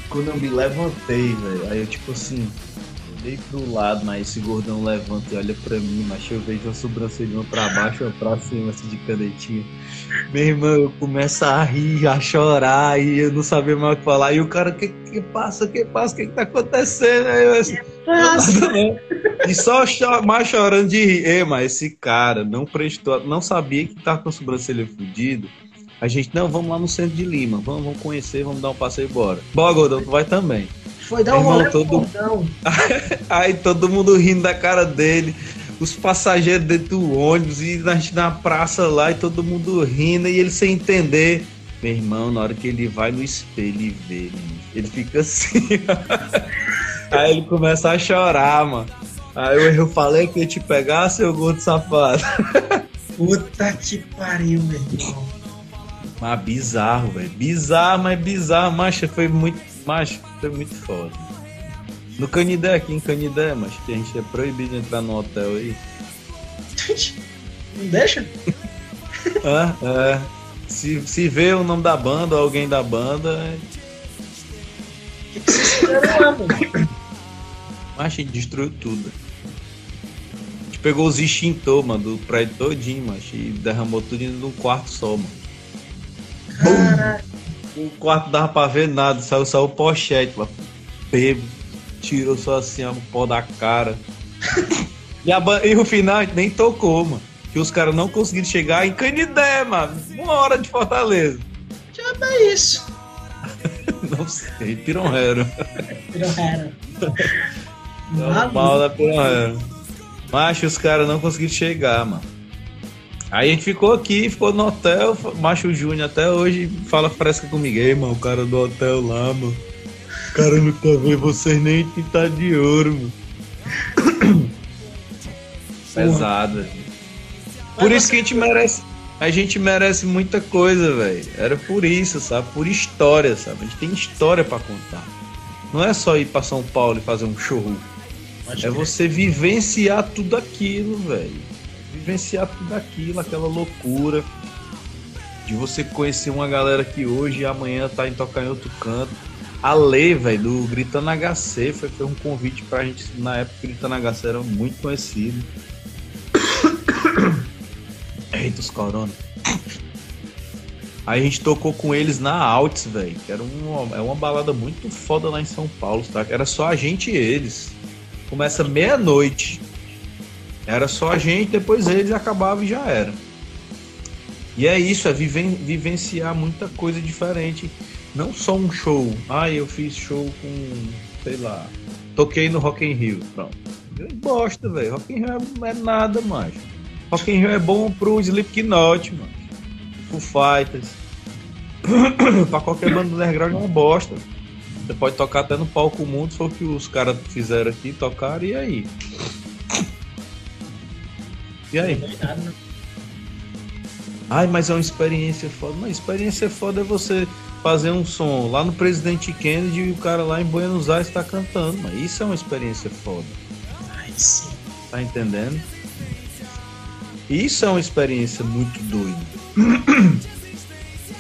Quando eu me levantei, velho, aí eu tipo assim, olhei pro lado, mas esse gordão levanta e olha pra mim, mas eu vejo a sobrancelha pra baixo ou pra cima, assim, de canetinha. Meu irmão, eu começo a rir, a chorar, e eu não sabia mais o que falar. E o cara, que que passa, que passa, o que que tá acontecendo? Aí eu assim, e só mais chorando de rir. Ei, mas esse cara não prestou, não sabia que tava com a sobrancelha fudida. A gente, não, vamos lá no centro de Lima, vamos, vamos conhecer, vamos dar um passeio e bora. Bora, Gordão, tu vai também. Foi dar um rolê todo... Aí todo mundo rindo da cara dele. os passageiros dentro do ônibus e a gente na praça lá e todo mundo rindo e ele sem entender. Meu irmão, na hora que ele vai no espelho e vê, ele fica assim. Aí ele começa a chorar, mano. Aí eu falei que ia te pegar, seu gordo safado. Puta que pariu, meu irmão. Mas bizarro, velho. Bizarro, mas bizarro. Macho, foi muito. Macho, foi muito foda. No Canidé, aqui em Canidé, mas que a gente é proibido de entrar no hotel aí. Não deixa? é, é. Se, se vê o nome da banda ou alguém da banda. É... O que, que vocês fizeram lá, mano? Mas a gente destruiu tudo. A gente pegou os extintores, mano, do prédio todinho, macho, e derramou tudo num quarto só, mano. Caraca. O quarto dava pra ver nada, saiu só o pochete, mano. Bebo, tirou só assim o pó da cara. e, a, e o final a gente nem tocou, mano. Que os caras não conseguiram chegar em Canidé, mano. Uma hora de Fortaleza. Já é isso. não sei, Pironhero. Pironhero. Mal da Pironhero. Macho, os caras não conseguiram chegar, mano. Aí a gente ficou aqui, ficou no hotel, Macho Júnior até hoje fala fresca comigo. Ei, mano, o cara do hotel lá, mano. O cara não tá vendo vocês nem pintar de ouro, mano. Pesado. Por isso que a gente merece. A gente merece muita coisa, velho. Era por isso, sabe? Por história, sabe? A gente tem história para contar. Não é só ir para São Paulo e fazer um show. é você vivenciar tudo aquilo, velho vivenciar tudo aquilo, aquela loucura de você conhecer uma galera que hoje e amanhã tá em tocar em outro canto. A Lei, velho, do Gritando HC foi, foi um convite pra gente. Na época, Gritando HC era muito conhecido. Eita, os corona. Aí a gente tocou com eles na Alts, velho. Que era uma, é uma balada muito foda lá em São Paulo, tá? Era só a gente e eles. Começa meia-noite. Era só a gente, depois eles acabavam e já era. E é isso, é viven vivenciar muita coisa diferente. Não só um show. Ah, eu fiz show com, sei lá, toquei no Rock in Rio. Pronto. Bosta, velho. Rock in Rio não é nada mais. Rock in Rio é bom pro Slipknot, mano. Pro Fighters. pra qualquer banda underground é uma bosta. Você pode tocar até no palco mundo, foi o que os caras fizeram aqui, tocaram, e aí? E aí? Ai, mas é uma experiência foda. Uma experiência foda é você fazer um som lá no Presidente Kennedy e o cara lá em Buenos Aires está cantando. Mas isso é uma experiência foda. Ai, sim. Tá entendendo? Isso é uma experiência muito doida.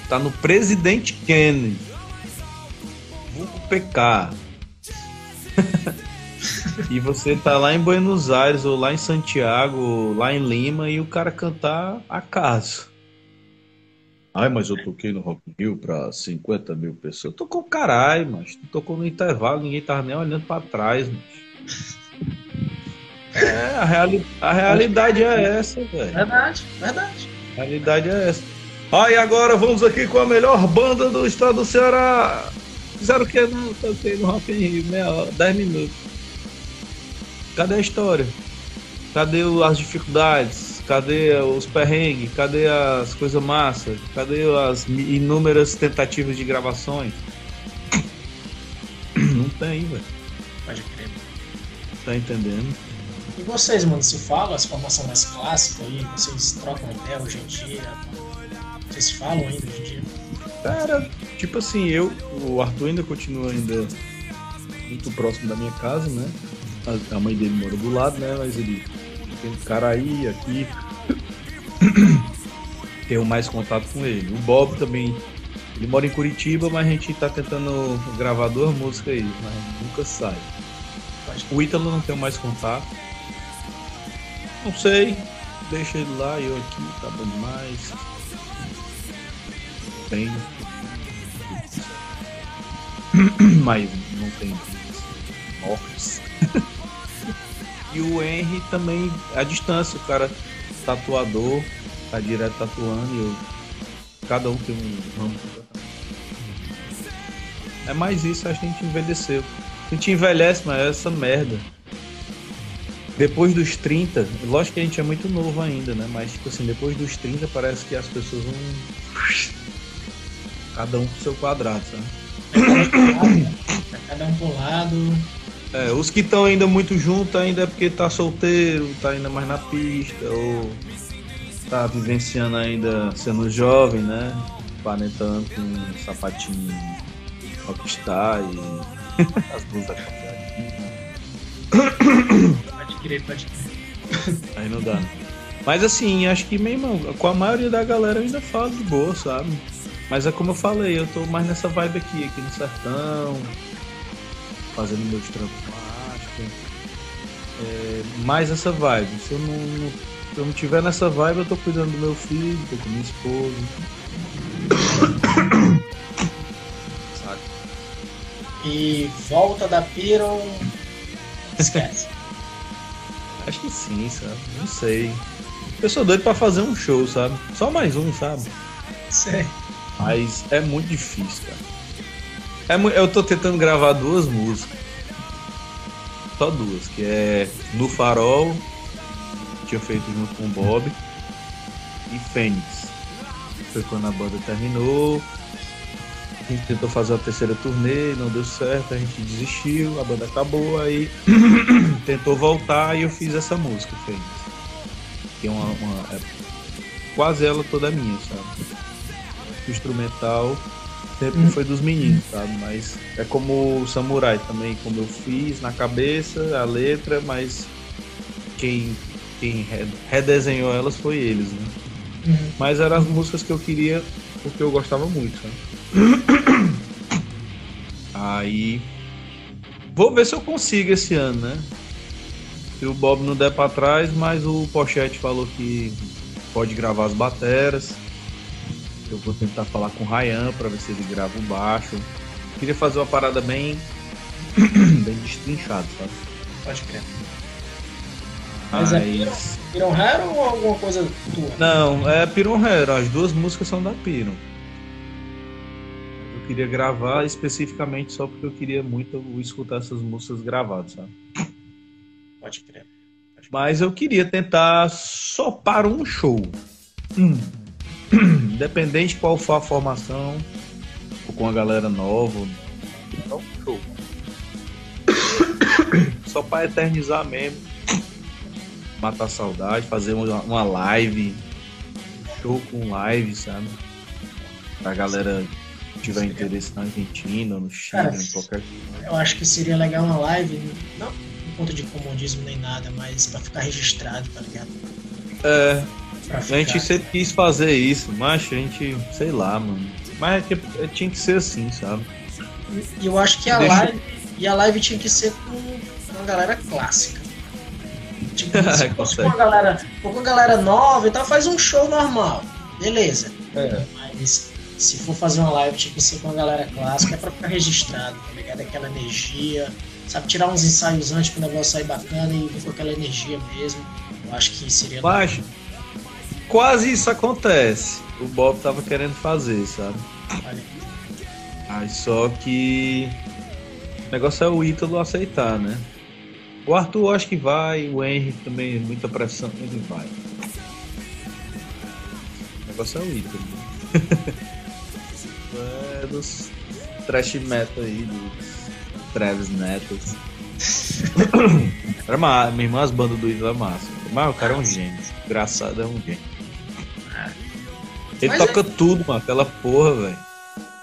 tá no Presidente Kennedy. Vulgo PK. e você tá lá em Buenos Aires, ou lá em Santiago, ou lá em Lima, e o cara cantar acaso. Ai, mas eu toquei no Rock in Rio pra 50 mil pessoas. Tocou caralho, mas tu tocou no intervalo, ninguém tava nem olhando pra trás, mas. É, a, reali a realidade é essa, velho. Verdade, verdade. A realidade é essa. Ah, e agora vamos aqui com a melhor banda do estado do Ceará. Fizeram o que? Não, toquei no Rock in Rio, meia hora, 10 minutos. Cadê a história? Cadê as dificuldades? Cadê os perrengues? Cadê as coisas massas? Cadê as inúmeras tentativas de gravações? Não tem, velho. Pode crer. Tá entendendo? E vocês, mano, se fala as formação mais clássica aí? Vocês trocam ideia hoje em dia? Vocês falam ainda hoje em dia? Cara, tipo assim, eu, o Arthur ainda continua ainda muito próximo da minha casa, né? A, a mãe dele mora do lado, né? Mas ele tem cara aí, aqui. Tenho mais contato com ele. O Bob também. Ele mora em Curitiba, mas a gente tá tentando gravar duas músicas aí, mas nunca sai. O Ítalo não tem mais contato. Não sei. Deixa ele lá, eu aqui, tá bom demais. Tem. Mas não tem mortes. E o Henry também, à distância, o cara tatuador, tá direto tatuando e eu, cada um tem um ramo. É mais isso, a gente envelheceu. A gente envelhece, mas é essa merda. depois dos 30, lógico que a gente é muito novo ainda, né? Mas, tipo assim, depois dos 30 parece que as pessoas vão. Cada um pro seu quadrado, sabe? Cada um pro lado. É, os que estão ainda muito juntos ainda é porque tá solteiro, tá ainda mais na pista, ou tá vivenciando ainda sendo jovem, né? Planetando com um sapatinho rockstar e as blusas Pode crer, pode crer. Aí não dá. Mas assim, acho que mesmo com a maioria da galera eu ainda falo de boa, sabe? Mas é como eu falei, eu tô mais nessa vibe aqui, aqui no sertão, fazendo meus trampos plásticos. É, mais essa vibe. Se eu não, se eu não tiver nessa vibe, eu tô cuidando do meu filho, tô com minha esposa. Sabe? E volta da Piron. Esquece. Acho que sim, sabe? Não sei. Eu sou doido pra fazer um show, sabe? Só mais um, sabe? Sei. Mas é muito difícil, cara. É, eu tô tentando gravar duas músicas. Só duas, que é No Farol, que tinha feito junto com o Bob, e Fênix. Foi quando a banda terminou. A gente tentou fazer a terceira turnê, não deu certo, a gente desistiu, a banda acabou, aí tentou voltar e eu fiz essa música, Fênix. Que é uma. uma é quase ela toda minha, sabe? Instrumental sempre hum. foi dos meninos, sabe? Mas é como o Samurai também, como eu fiz na cabeça, a letra, mas quem, quem redesenhou elas foi eles, né? Uhum. Mas eram as músicas que eu queria, porque eu gostava muito, sabe? Aí. Vou ver se eu consigo esse ano, né? Se o Bob não der pra trás, mas o Pochete falou que pode gravar as bateras. Eu vou tentar falar com o Ryan para ver se ele grava o baixo. Queria fazer uma parada bem. bem destrinchada, sabe? Pode crer. Mas é Piron Hero ou alguma coisa tua? Não, é Piron Hero. As duas músicas são da Piron. Eu queria gravar especificamente só porque eu queria muito escutar essas músicas gravadas, sabe? Pode crer. Pode crer. Mas eu queria tentar só para um show. Hum. Independente qual for a formação, ou com a galera nova, então show. Só para eternizar mesmo. Matar saudade, fazer uma, uma live, show com live, sabe? Pra galera que tiver interesse na Argentina, no Chile, Cara, em qualquer Eu acho que seria legal uma live, não por conta de comodismo nem nada, mas para ficar registrado, tá ligado? É, a gente sempre quis fazer isso, mas a gente, sei lá, mano. Mas é tinha que ser assim, sabe? E eu acho que a Deixa... live. E a live tinha que ser com uma galera clássica. Tipo, se fosse com uma galera, com uma galera nova e tal, faz um show normal. Beleza. É. Mas se for fazer uma live, tinha que ser com uma galera clássica, é pra ficar registrado, tá ligado? Aquela energia. Sabe, tirar uns ensaios antes pro negócio sair bacana e vir com aquela energia mesmo. Eu acho que seria. Baixo. Quase isso acontece. O Bob tava querendo fazer, sabe? Aí só que o negócio é o Ítalo aceitar, né? O Arthur acho que vai, o Henry também, muita pressão, ele vai. O negócio é o Ítalo. é dos trash metal aí, dos Travis Nettles. Era massa, minha irmã as bandas do Ítalo é massa. Mas o cara é um gênio. Engraçado é um gênio. Ele Mas toca é... tudo, mano, aquela porra, velho.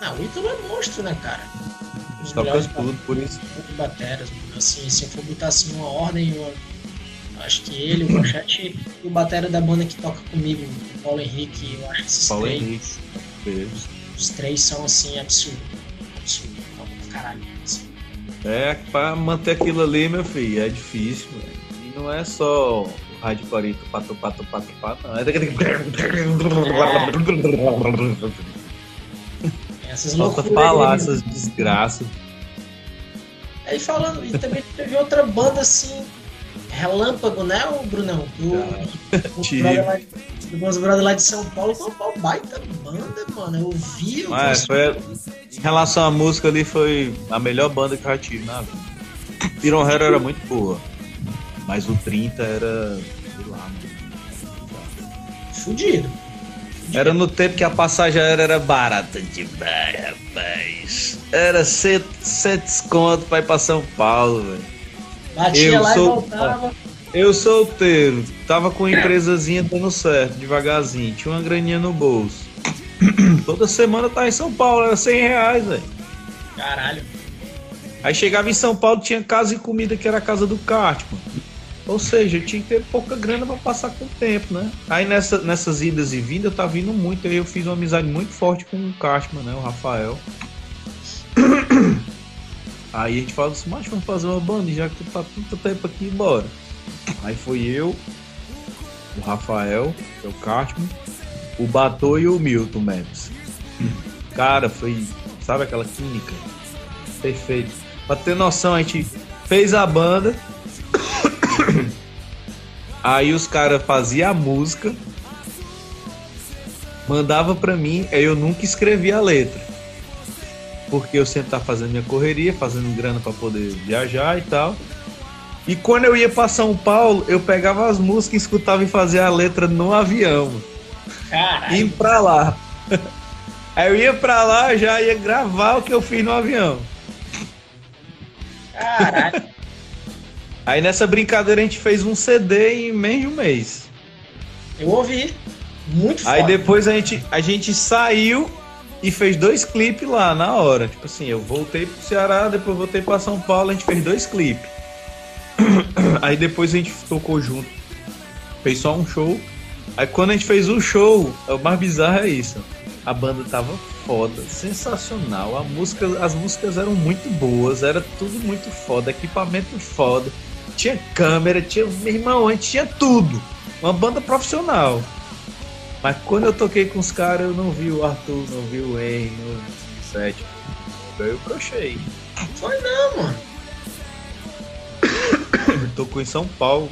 Não, o Ítalo é monstro, né, cara? Os toca tudo, por isso. Bateras, assim, se eu for botar assim uma ordem, eu acho que ele, o Pochete e o batera da banda que toca comigo, o Paulo Henrique, eu acho que esses Paulo três. Henrique. Os três são assim, absurdo. Absurdo. Caralho. Assim. É, pra manter aquilo ali, meu filho, é difícil, velho. E não é só hardcore pato, pato, pato, pato. Essas Falta falar essas desgraças. Aí falando, e também teve outra banda assim, Relâmpago, né, o Brunão? Do, do, do brother lá de São Paulo, foi uma baita banda, mano. Eu vi. Eu Mas foi, em relação à música ali, foi a melhor banda que eu já tive na vida. Iron Hero era muito boa. Mas o 30 era. sei lá, mano. Fudido. Era no tempo que a passagem aérea era barata demais, rapaz. Era 7 conto pra ir pra São Paulo, velho. Batia Eu lá sou- e voltava. Eu solteiro, tava com a empresazinha dando certo, devagarzinho, tinha uma graninha no bolso. Toda semana tava em São Paulo, era 100 reais, velho. Caralho. Aí chegava em São Paulo, tinha casa e comida que era a casa do Cartman. Ou seja, eu tinha que ter pouca grana pra passar com o tempo, né? Aí nessa- nessas idas e vindas eu tava vindo muito, aí eu fiz uma amizade muito forte com o Cartman, né? O Rafael. Aí a gente falou assim, mas vamos fazer uma banda, já que tá tanto tempo aqui, bora. Aí foi eu, o Rafael, é o Cartman, o Batô e o Milton Maps. Cara, foi, sabe aquela química? Perfeito. Pra ter noção, a gente fez a banda. Aí os caras faziam a música, mandava pra mim, aí eu nunca escrevia a letra. Porque eu sempre tava fazendo minha correria, fazendo grana pra poder viajar e tal. E quando eu ia pra São Paulo, eu pegava as músicas, escutava e fazia a letra no avião, Caralho. indo pra lá. Aí eu ia pra lá, já ia gravar o que eu fiz no avião. Caralho. Aí nessa brincadeira a gente fez um CD em menos de um mês. Eu ouvi. Muito Aí foda. depois a gente, a gente saiu e fez dois clipes lá na hora. Tipo assim, eu voltei pro Ceará, depois voltei pra São Paulo, a gente fez dois clipes. Aí depois a gente tocou junto. Fez só um show. Aí quando a gente fez o show, o mais bizarro é isso. A banda tava foda, sensacional. A música, as músicas eram muito boas, era tudo muito foda, equipamento foda. Tinha câmera, tinha. Meu irmão, a gente tinha tudo. Uma banda profissional. Mas quando eu toquei com os caras, eu não vi o Arthur, não vi o Henry, não vi o Sete. Eu crochei. Foi não, mano. Tocou em São Paulo,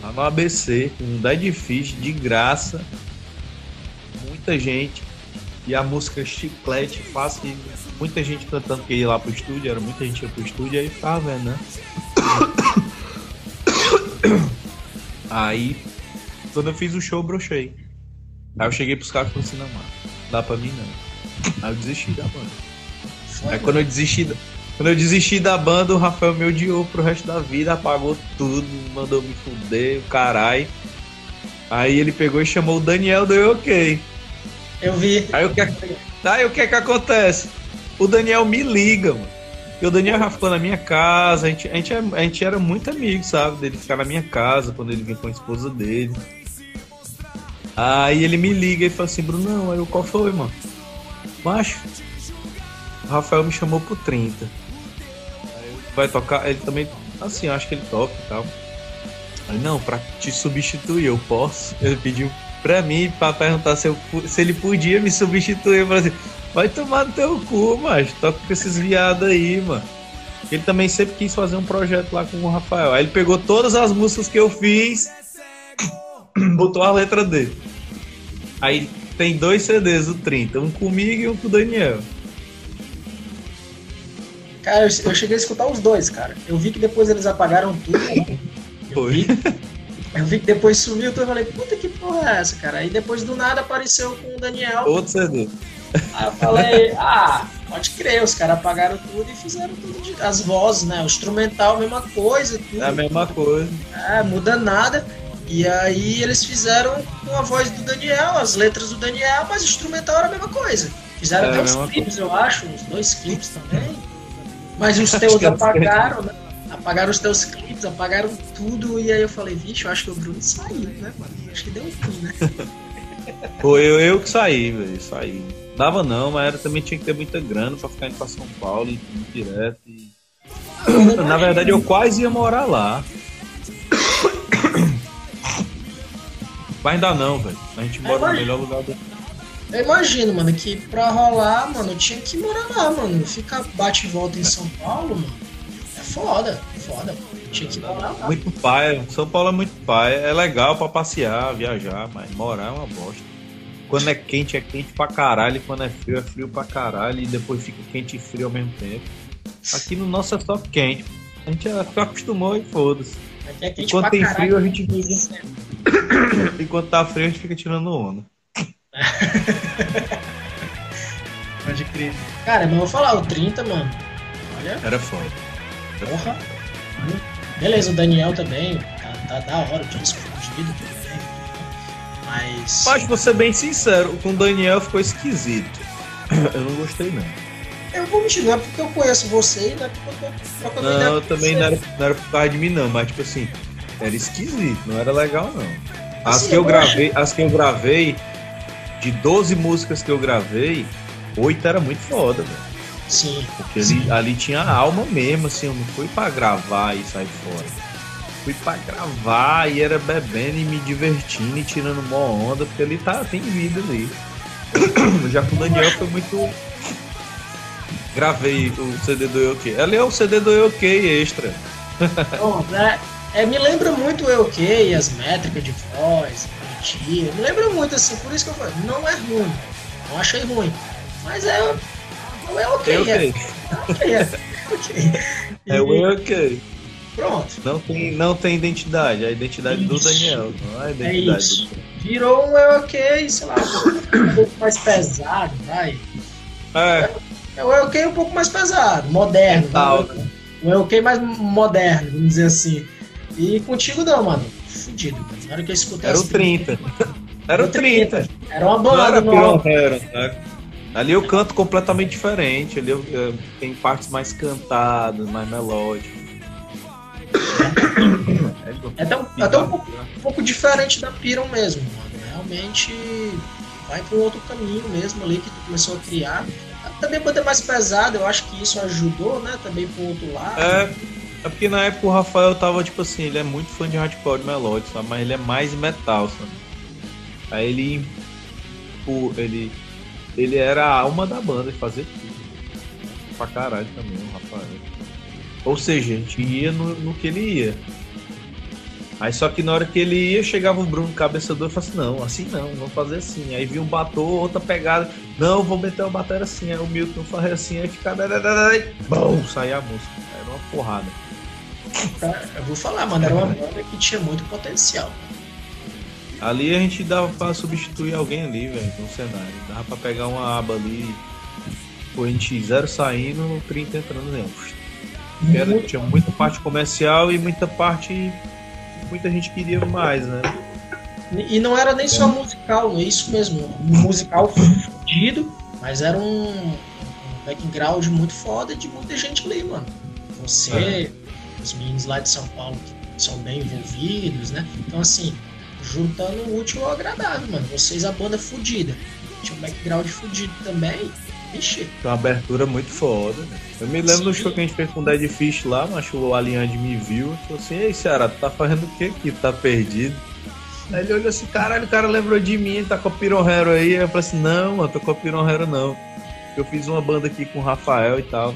lá no ABC, com um Dead Fish de graça. Muita gente. E a música chiclete, fácil. Muita gente cantando que ia lá pro estúdio, era muita gente ia pro estúdio, aí ficava vendo, né? Aí, quando eu fiz o show, eu brochei. Aí eu cheguei pros caras e falei assim, não, mano, dá pra mim não. Aí eu desisti da banda. Foi, Aí quando eu desisti da, quando eu desisti da banda, o Rafael me odiou pro resto da vida, apagou tudo, mandou me fuder, o caralho. Aí ele pegou e chamou o Daniel do Eu Ok. Eu vi. Aí o que, aí o que é que acontece? O Daniel me liga, mano. E o Daniel já ficou na minha casa, a gente, a, gente, é- a gente era muito amigo, sabe? Dele ficar na minha casa quando ele vinha com a esposa dele. Aí ele me liga e fala assim, Brunão, aí eu, qual foi, mano? Macho, o Rafael me chamou pro 30. Aí eu, vai tocar, ele também, assim, acho que ele toca e tal. Aí, não, pra te substituir, eu posso? Ele pediu pra mim pra perguntar se, eu, se ele podia me substituir. Eu falei assim, vai tomar no teu cu, mas toca com esses viados aí, mano. Ele também sempre quis fazer um projeto lá com o Rafael. Aí ele pegou todas as músicas que eu fiz, botou a letra dele. Aí tem dois CDs do 30, um comigo e um com o Daniel. Cara, eu, cheguei a escutar os dois, cara. Eu vi que depois eles apagaram tudo. Foi. vi, eu vi que depois sumiu tudo. Eu falei, puta que porra é essa, cara? Aí depois do nada apareceu com o Daniel. Outro CD. Aí eu falei, ah, pode crer, os caras apagaram tudo e fizeram tudo de, as vozes, né? O instrumental, mesma coisa, tudo. É a mesma coisa. É, muda nada. E aí eles fizeram com a voz do Daniel, as letras do Daniel, mas o instrumental era a mesma coisa. Fizeram É, até mesma clipes, eu acho, uns dois clipes também. Mas os teus é apagaram, né? Apagaram os teus clipes, apagaram tudo. E aí eu falei, vixe, eu acho que o Bruno saiu, né, mano? Acho que deu um fim, né? Foi eu, eu que saí, velho. Saí. Dava não, mas era, também tinha que ter muita grana pra ficar indo pra São Paulo ir direto. e- Na verdade, eu quase ia morar lá. Mas ainda não, velho. A gente mora no melhor lugar do. Eu imagino, mano, que pra rolar, mano, eu tinha que morar lá, mano. Ficar bate e volta em São Paulo, mano. É foda, é foda. Tinha que morar lá. Muito paia. São Paulo é muito paia. É legal pra passear, viajar, mas morar é uma bosta. Quando é quente, é quente pra caralho. Quando é frio, é frio pra caralho. E depois fica quente e frio ao mesmo tempo. Aqui no nosso é só quente. A gente já acostumou e foda-se. É Enquanto tem caralho. frio, a gente Enquanto tá frio, a gente fica tirando onda. Pode crer. Cara, mas eu vou falar, o 30, mano. Olha, Era foda. porra. Beleza, o Daniel também. Tá, tá da hora o disco fudido também. Mas. Mas vou ser bem sincero, com o Daniel ficou esquisito. Eu não gostei, não. Eu vou mentir, não é porque eu conheço você, não é porque eu tô trocando Não, eu também não era, não era por causa de mim, não, mas tipo assim, era esquisito, não era legal, não. As Assim, que eu gravei, as que eu gravei, de 12 músicas que eu gravei, 8 era muito foda, velho. Sim. Porque ali, ali tinha alma mesmo, assim, eu não fui pra gravar e sair fora. Fui pra gravar e era bebendo e me divertindo e tirando uma onda, porque ali tá, tem vida ali. Já com o Daniel foi muito. Gravei o CD do Eu. Ali é o CD do Eu extra. Pronto, é, é, me lembra muito o Eu Que, as métricas de voz, bonitinho. Me lembra muito assim, por isso que eu falei, não é ruim. Não achei ruim. Mas é. Não é ok, é. Ok. é. É o E Eu Ok. Pronto. Não tem, não tem identidade, é a identidade do Isso. Daniel, não é a É identidade isso. do. Virou um Eu Ok, sei lá, um pouco mais pesado, vai. É, É o Eu Ok um pouco mais pesado, moderno. Mental, né? O Eu Ok mais moderno, vamos dizer assim. E contigo não, mano. Fudido, mano. Na hora que eu escutei era o as 30. Era o 30. Era uma Não era banda, não. Piranha, sabe? Ali eu canto completamente diferente. Ali eu, eu- tem partes mais cantadas, mais melódicas. É até um, até um pouco, um pouco diferente da Piron mesmo, mano. Realmente vai para um outro caminho mesmo ali que tu começou a criar. Também poder mais pesado, eu acho que isso ajudou, né? Também pro outro lado. É, é porque na época o Rafael tava tipo assim, ele é muito fã de hardcore melódico, sabe? Mas ele é mais metal, sabe? Aí ele. Ele. Ele era a alma da banda de fazer tudo. Pra caralho também, o Rafael. Ou seja, a gente ia no, no que ele ia. Aí só que na hora que ele ia, chegava o Bruno cabeçador e falava assim, não, assim não, vamos fazer assim. Aí vinha um bator, outra pegada, não, vou meter o bater assim, aí o Milton fazia assim, aí ficava. Bom, saía a música. Era uma porrada. Eu vou falar, mano, era uma banda que tinha muito potencial. Ali a gente dava pra substituir alguém ali, velho, no cenário. Dava pra pegar uma aba ali, a gente zero saindo, 30 entrando dentro. Era- Muito- tinha muita parte comercial e muita parte. Muita gente queria mais, né? E não era nem só musical, é isso mesmo. Um musical fudido, mas era um, um background muito foda de muita gente ali, mano. Você, os meninos lá de São Paulo que são bem envolvidos, né? Então, assim, juntando o útil ao agradável, mano. Vocês, a banda fudida. Tinha um background fudido também. Vixe, Tem uma abertura muito foda. né? Eu me lembro do Sim. show que a gente fez com o Dead Fish lá, mas o Aliande me viu e falou assim, ei Ceará, tu tá fazendo o que aqui? Tu tá perdido? Aí ele olhou assim, caralho, o cara lembrou de mim, tá com a Piron Hero aí. Aí eu falei assim, não, mano, tô com a Piron Hero não. Eu fiz uma banda aqui com o Rafael e tal.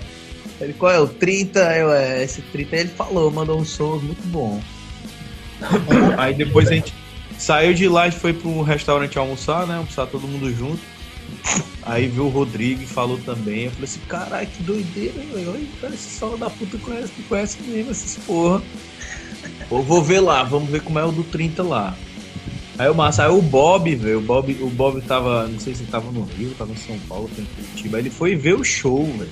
Ele, qual é? O 30? Eu, é, esse 30 ele falou, mandou um som muito bom. Aí depois a gente saiu de lá e foi pro restaurante almoçar, né? Almoçar todo mundo junto. Aí viu o Rodrigo e falou também. Eu falei assim, caralho, que doideira, velho. Olha, cara, esse solo da puta conhece, que conhece mesmo essas porra. Pô, vou ver lá, vamos ver como é o do 30 lá. Aí o massa, aí o Bob, velho, o Bob, o Bob tava, não sei se ele tava no Rio, tava em São Paulo, foi em Curitiba. Aí ele foi ver o show, velho.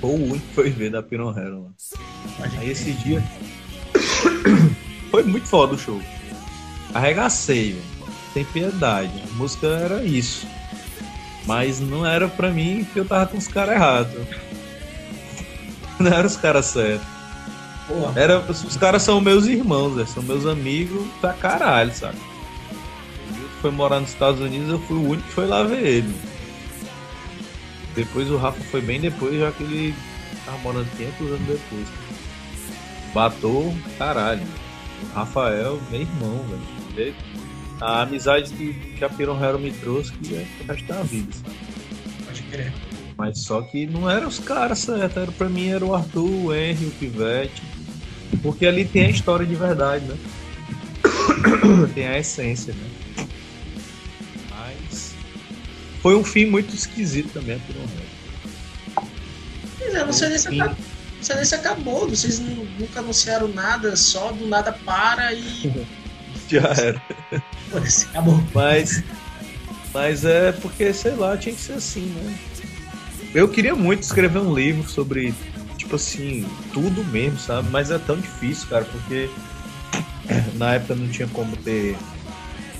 Foi o único que foi ver da Piron Hero lá. pode Aí esse dia foi muito foda o show. Arregacei, velho. Sem piedade. A música era isso. Mas não era pra mim que eu tava com os caras errados. Não era os caras certos. Era, os caras são meus irmãos, velho. São meus amigos pra caralho, sabe? Foi morar nos Estados Unidos, eu fui o único que foi lá ver ele. Depois o Rafa foi bem depois, já que ele tava morando 500 anos depois. Batou, caralho. O Rafael, meu irmão, velho. A amizade que, que a Piron Hero me trouxe, que é pro resto da vida, sabe? pode crer. Mas só que não eram os caras certos, era, pra mim era o Arthur, o Henry, o Pivete. Porque ali tem a história de verdade, né? tem a essência, né? Mas foi um fim muito esquisito também, a Piron Hero. Pois é, não sei nem se até, não Silêncio acabou, vocês nunca anunciaram nada, só do nada para e. Já era. Foda-se, acabou. Mas. Mas é porque, sei lá, tinha que ser assim, né? Eu queria muito escrever um livro sobre, tipo assim, tudo mesmo, sabe? Mas é tão difícil, cara, porque na época não tinha como ter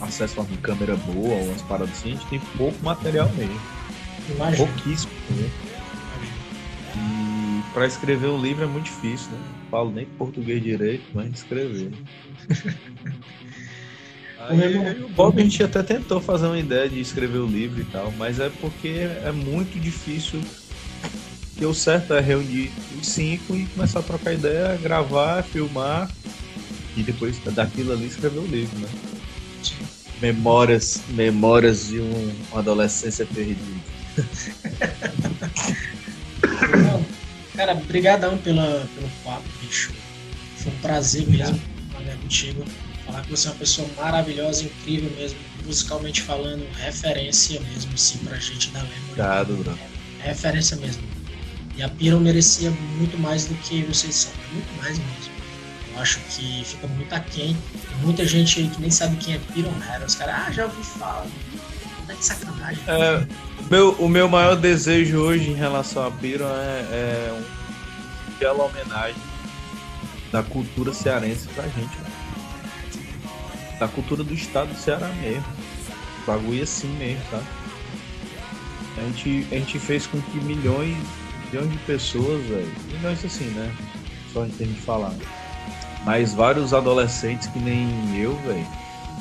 acesso a uma câmera boa ou umas paradas assim, a gente tem pouco material mesmo. Imagina. Pouquíssimo. Né? E para escrever um livro é muito difícil, né? Não falo nem português direito, mas escrever. Aí, o Bob a gente até tentou fazer uma ideia de escrever o livro e tal, mas é porque é muito difícil. Que o certo é reunir os cinco e começar a trocar ideia, gravar, filmar e depois daquilo ali escrever o livro, né? Memórias, memórias de um, uma adolescência perdida. Cara, brigadão pela, pelo papo, bicho. Foi um prazer mesmo falar contigo. Falar que você é uma pessoa maravilhosa, incrível mesmo, musicalmente falando, referência mesmo, assim, pra gente da Lemon. Obrigado, bro. É referência mesmo. E a Piron merecia muito mais do que vocês são, muito mais mesmo. Eu acho que fica muito aquém. Tem muita gente aí que nem sabe quem é Piron Head. Os caras, ah, já ouvi falar. Tá de sacanagem. É, meu, o meu maior desejo hoje em relação a Piron é, é um bela homenagem da cultura cearense pra gente. Né? Da cultura do estado do Ceará mesmo. O bagulho assim mesmo, tá? A gente, a gente fez com que milhões, milhões de pessoas, velho. Milhões assim, né? Só em termos de falar mas vários adolescentes que nem eu, velho,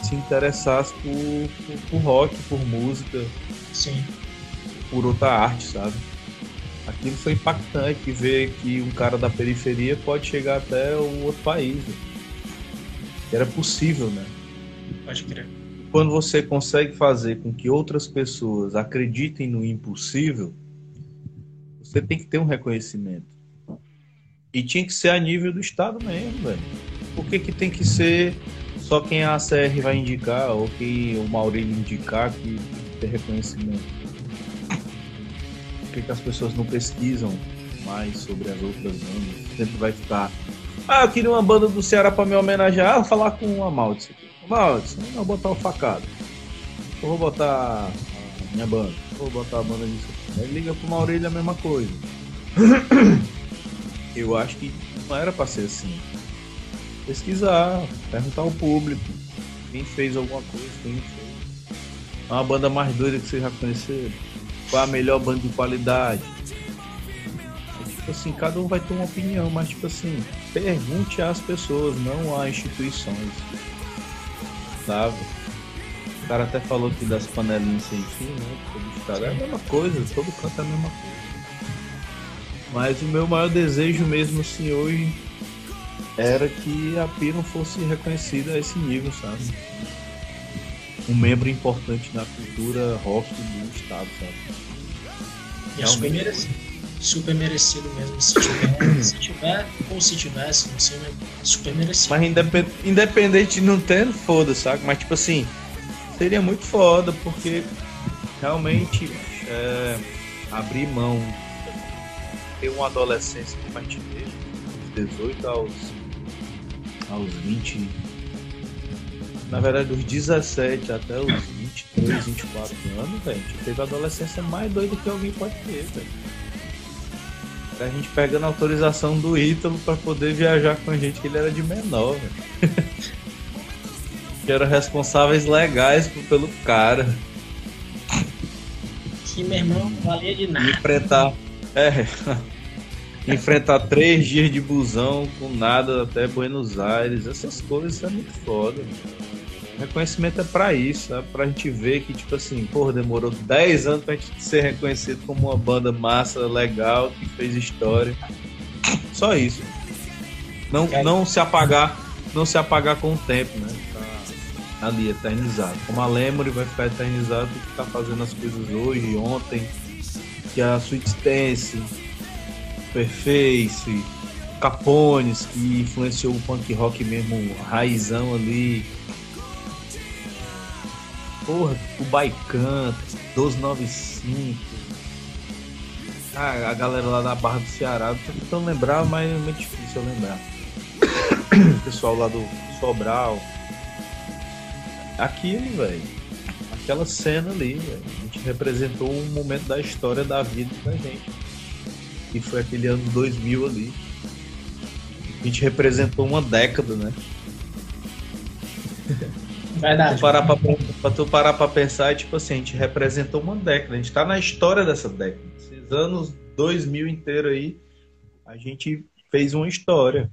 se interessassem por, por, por, rock, por música, Sim. por outra arte, sabe? Aquilo foi impactante ver que um cara da periferia pode chegar até um outro país. Era possível, né? Pode crer. Quando você consegue fazer com que outras pessoas acreditem no impossível, você tem que ter um reconhecimento. E tinha que ser a nível do Estado mesmo, velho. Por que, que tem que ser só quem a ACR vai indicar ou que o Maurílio indicar que tem reconhecimento? Por que, que as pessoas não pesquisam mais sobre as outras bandas? Sempre vai ficar. Ah, eu queria uma banda do Ceará para me homenagear. Ah, falar com a Maltz aqui. Maltz, não vou botar o facado. Eu vou botar a minha banda. vou botar a banda disso. Aí liga pro Maurílio a mesma coisa. Eu acho que não era para ser assim. Pesquisar, perguntar ao público quem fez alguma coisa, quem fez. É uma banda mais doida que vocês já conheceram. Qual a melhor banda de qualidade? É, tipo assim, cada um vai ter uma opinião, mas tipo assim, pergunte às pessoas, não a instituições. Sabe? O cara até falou que das panelinhas sem fim, né? Todo estado é a mesma coisa, todo canto é a mesma coisa. Mas o meu maior desejo mesmo assim hoje era que a Piron fosse reconhecida a esse nível, sabe? Um membro importante na cultura rock do estado, sabe? E super merecido. Super merecido mesmo. Se tiver, se tiver ou se tivesse, não sei, mas super merecido. Mas independ, independente de não ter, foda, sabe? Mas tipo assim, seria muito foda, porque realmente é, abrir mão ter uma adolescência como a gente teve, dos 18 aos, aos 20. Na verdade, dos 17 até os 23, 24 anos, velho, a gente teve a adolescência mais doida que alguém pode ter, velho. A gente pegando a autorização do Ítalo para poder viajar com a gente, que ele era de menor, velho. que eram responsáveis legais pelo cara. Que meu irmão não valia de nada. Enfrentar. É, enfrentar três dias de busão com nada até Buenos Aires, essas coisas é muito foda. Reconhecimento é pra isso, sabe? Pra gente ver que, tipo assim, porra, demorou 10 anos pra gente ser reconhecido como uma banda massa, legal, que fez história. Só isso. Não, não se apagar, não se apagar com o tempo, né? Tá ali, eternizado. Como a Lemory vai ficar eternizado que tá fazendo as coisas hoje, ontem, que a Sweet Stance, Superface, Capones, que influenciou o punk rock mesmo, raizão ali. Porra, o Baican, 1295. Ah, a galera lá da Barra do Ceará, tô tentando lembrar, mas é muito difícil eu lembrar. O pessoal lá do Sobral. Aquilo, velho. Aquela cena ali, velho. A gente representou um momento da história da vida da gente. E foi aquele ano 2000 ali. A gente representou uma década, né? Verdade. Tu parar pra, pra tu parar pra pensar, tipo assim, a gente representou uma década, a gente tá na história dessa década. Esses anos 2000 inteiro aí, a gente fez uma história.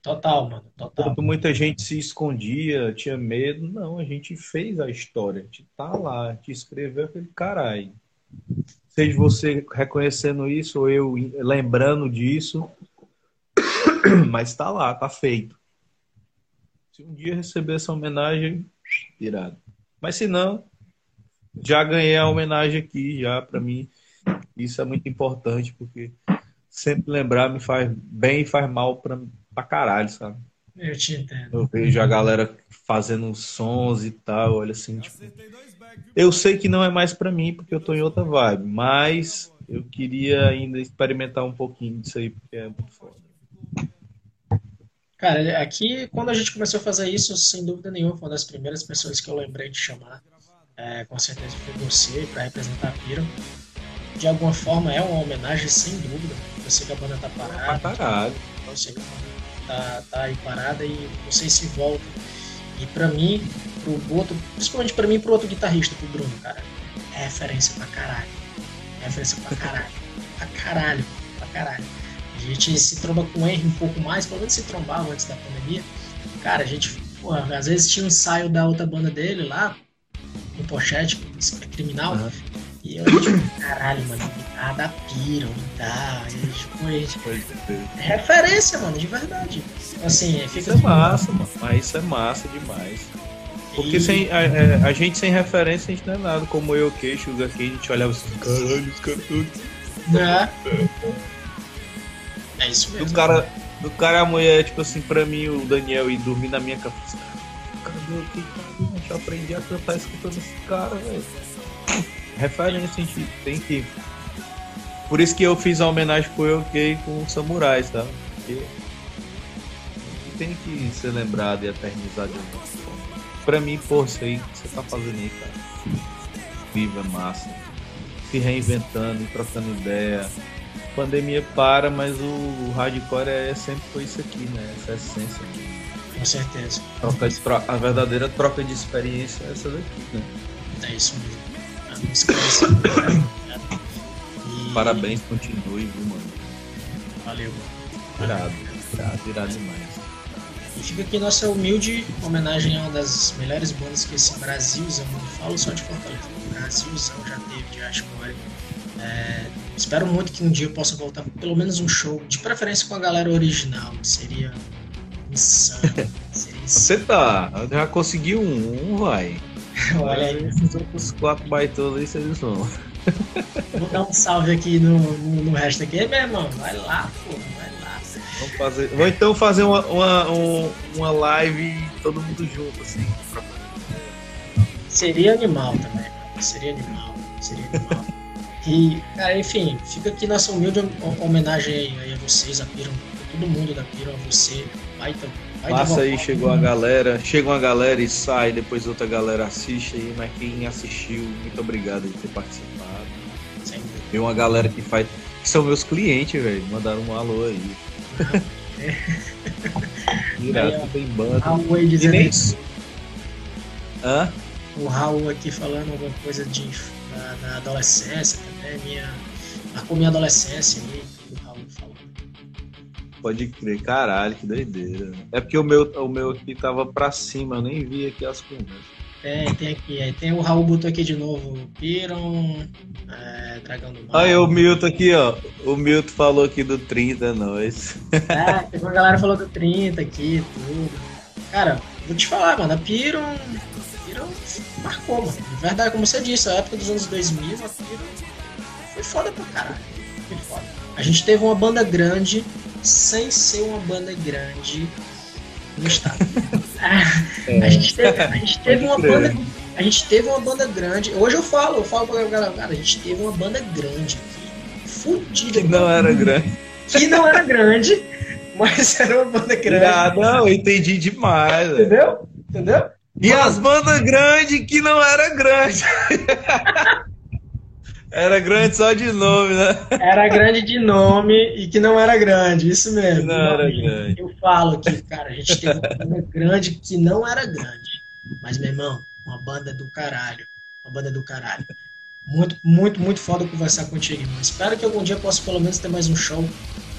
Total, mano. Total. Enquanto muita gente se escondia, tinha medo, não, a gente fez a história, a gente tá lá, a gente escreveu aquele caralho. Seja você reconhecendo isso ou eu lembrando disso, mas tá lá, tá feito. Se um dia receber essa homenagem, irado. Mas se não, já ganhei a homenagem aqui, já para mim. Isso é muito importante, porque sempre lembrar me faz bem e faz mal pra, pra caralho, sabe? Eu te entendo. Eu vejo a galera fazendo sons e tal, olha assim, tipo, eu sei que não é mais para mim, porque eu tô em outra vibe, mas eu queria ainda experimentar um pouquinho disso aí, porque é muito foda. Cara, aqui, quando a gente começou a fazer isso, sem dúvida nenhuma, foi uma das primeiras pessoas que eu lembrei de chamar. É, com certeza foi você, para representar a Piro. De alguma forma, é uma homenagem, sem dúvida. Eu sei que a banda tá parada. Pra caralho. Eu sei que a banda tá, tá aí parada e vocês se voltam. E pra mim, pro outro, principalmente pra mim e pro outro guitarrista, pro Bruno, cara, é referência pra caralho. É referência pra caralho. pra caralho, pra caralho. A gente se tromba com o Henry um pouco mais, pelo menos se trombava antes da pandemia. Cara, a gente, porra, às vezes tinha um ensaio da outra banda dele lá, no Pochete, criminal. Uhum. E eu, tipo, caralho, mano, guitarra da Piro e tal. E, tipo, a gente... É referência, mano, de verdade. Assim, fica. Isso é massa, mano. Mas isso é massa demais. Porque e... sem, a, a, gente sem referência, a gente não é nada. Como eu, queixo, aqui, a gente olhava assim, caralho, os caras todos. É. É isso mesmo. Do cara, do cara a mulher, tipo assim, pra mim, o Daniel ir dormir na minha cama. Cadê que cara? Eu aprendi a cantar escutando esse cara, velho. Referência, a gente tem que. Por isso que eu fiz a homenagem pro Eu com os samurais, tá? Porque tem que ser lembrado e eternizado. Pra mim, pô, isso aí que você tá fazendo aí, cara. Viva, massa. Se reinventando, trocando ideia pandemia para, mas o, o hardcore é, sempre foi isso aqui, né? Essa essência. Com certeza. Troca de, a verdadeira troca de experiência é essa daqui, né? É isso mesmo. A música é né? e... Parabéns, continue, viu, mano? Valeu. Irado, irado, irado demais. E fica aqui nossa humilde homenagem a uma das melhores bandas que esse Brasilzão, não falo só de Fortaleza, Brasilzão já teve de hardcore. É, Espero muito que um dia eu possa voltar pelo menos um show, de preferência com a galera original. Seria insano. Seria insano. Você tá, já conseguiu um, um vai. Olha aí. Esses outros quatro baitos aí, vocês vão. Vou dar um salve aqui no, no, no resto aqui. meu irmão, vai lá, pô, vai lá. Vamos fazer, vou então fazer uma, uma, uma live todo mundo junto, assim. Seria animal também, seria animal, seria animal. E, cara, enfim, fica aqui nossa humilde homenagem aí a vocês, a Piram, a todo mundo da Piram, a você, baita, baita Passa aí, chegou a galera, chega uma galera e sai, depois outra galera assiste aí, mas quem assistiu, muito obrigado por ter participado. Tem uma galera que faz, que são meus clientes, velho, mandaram um alô aí. Direto, tem banda. Raul aí dizendo nem... Hã? O Raul aqui falando alguma coisa de na adolescência também, minha, marcou minha adolescência ali, o Raul falou. Pode crer, caralho, que doideira. É porque o meu, o meu aqui tava pra cima, eu nem vi aqui as conversas. Tem, tem aqui. Aí tem o Raul botou aqui de novo. Piron, é, Dragão do Mar. Aí o Milton aqui, ó. O Milton falou aqui do 30, é nós. É, a galera falou do 30 aqui, tudo. Cara, vou te falar, mano. A Piron Akira marcou, mano. De verdade, como você disse, a época dos anos 2000, a Akira foi foda pra caralho. Foi foda. A gente teve uma banda grande sem ser uma banda grande no estado. É. a gente teve, a gente teve uma banda. A gente teve uma banda grande. Hoje eu falo, eu falo pra galera, cara, a gente teve uma banda grande aqui. fudida. Que não era grande. Que não era grande, mas era uma banda grande. Ah, não, eu entendi demais. Entendeu? Entendeu? E as bandas grandes que não era grande. era grande só de nome, né? Era grande de nome e que não era grande, isso mesmo. Não era grande. Eu falo que, cara, a gente teve uma banda grande que não era grande. Mas, meu irmão, uma banda do caralho. Uma banda do caralho. Muito, muito, muito foda conversar contigo, irmão. Espero que algum dia eu possa pelo menos ter mais um show.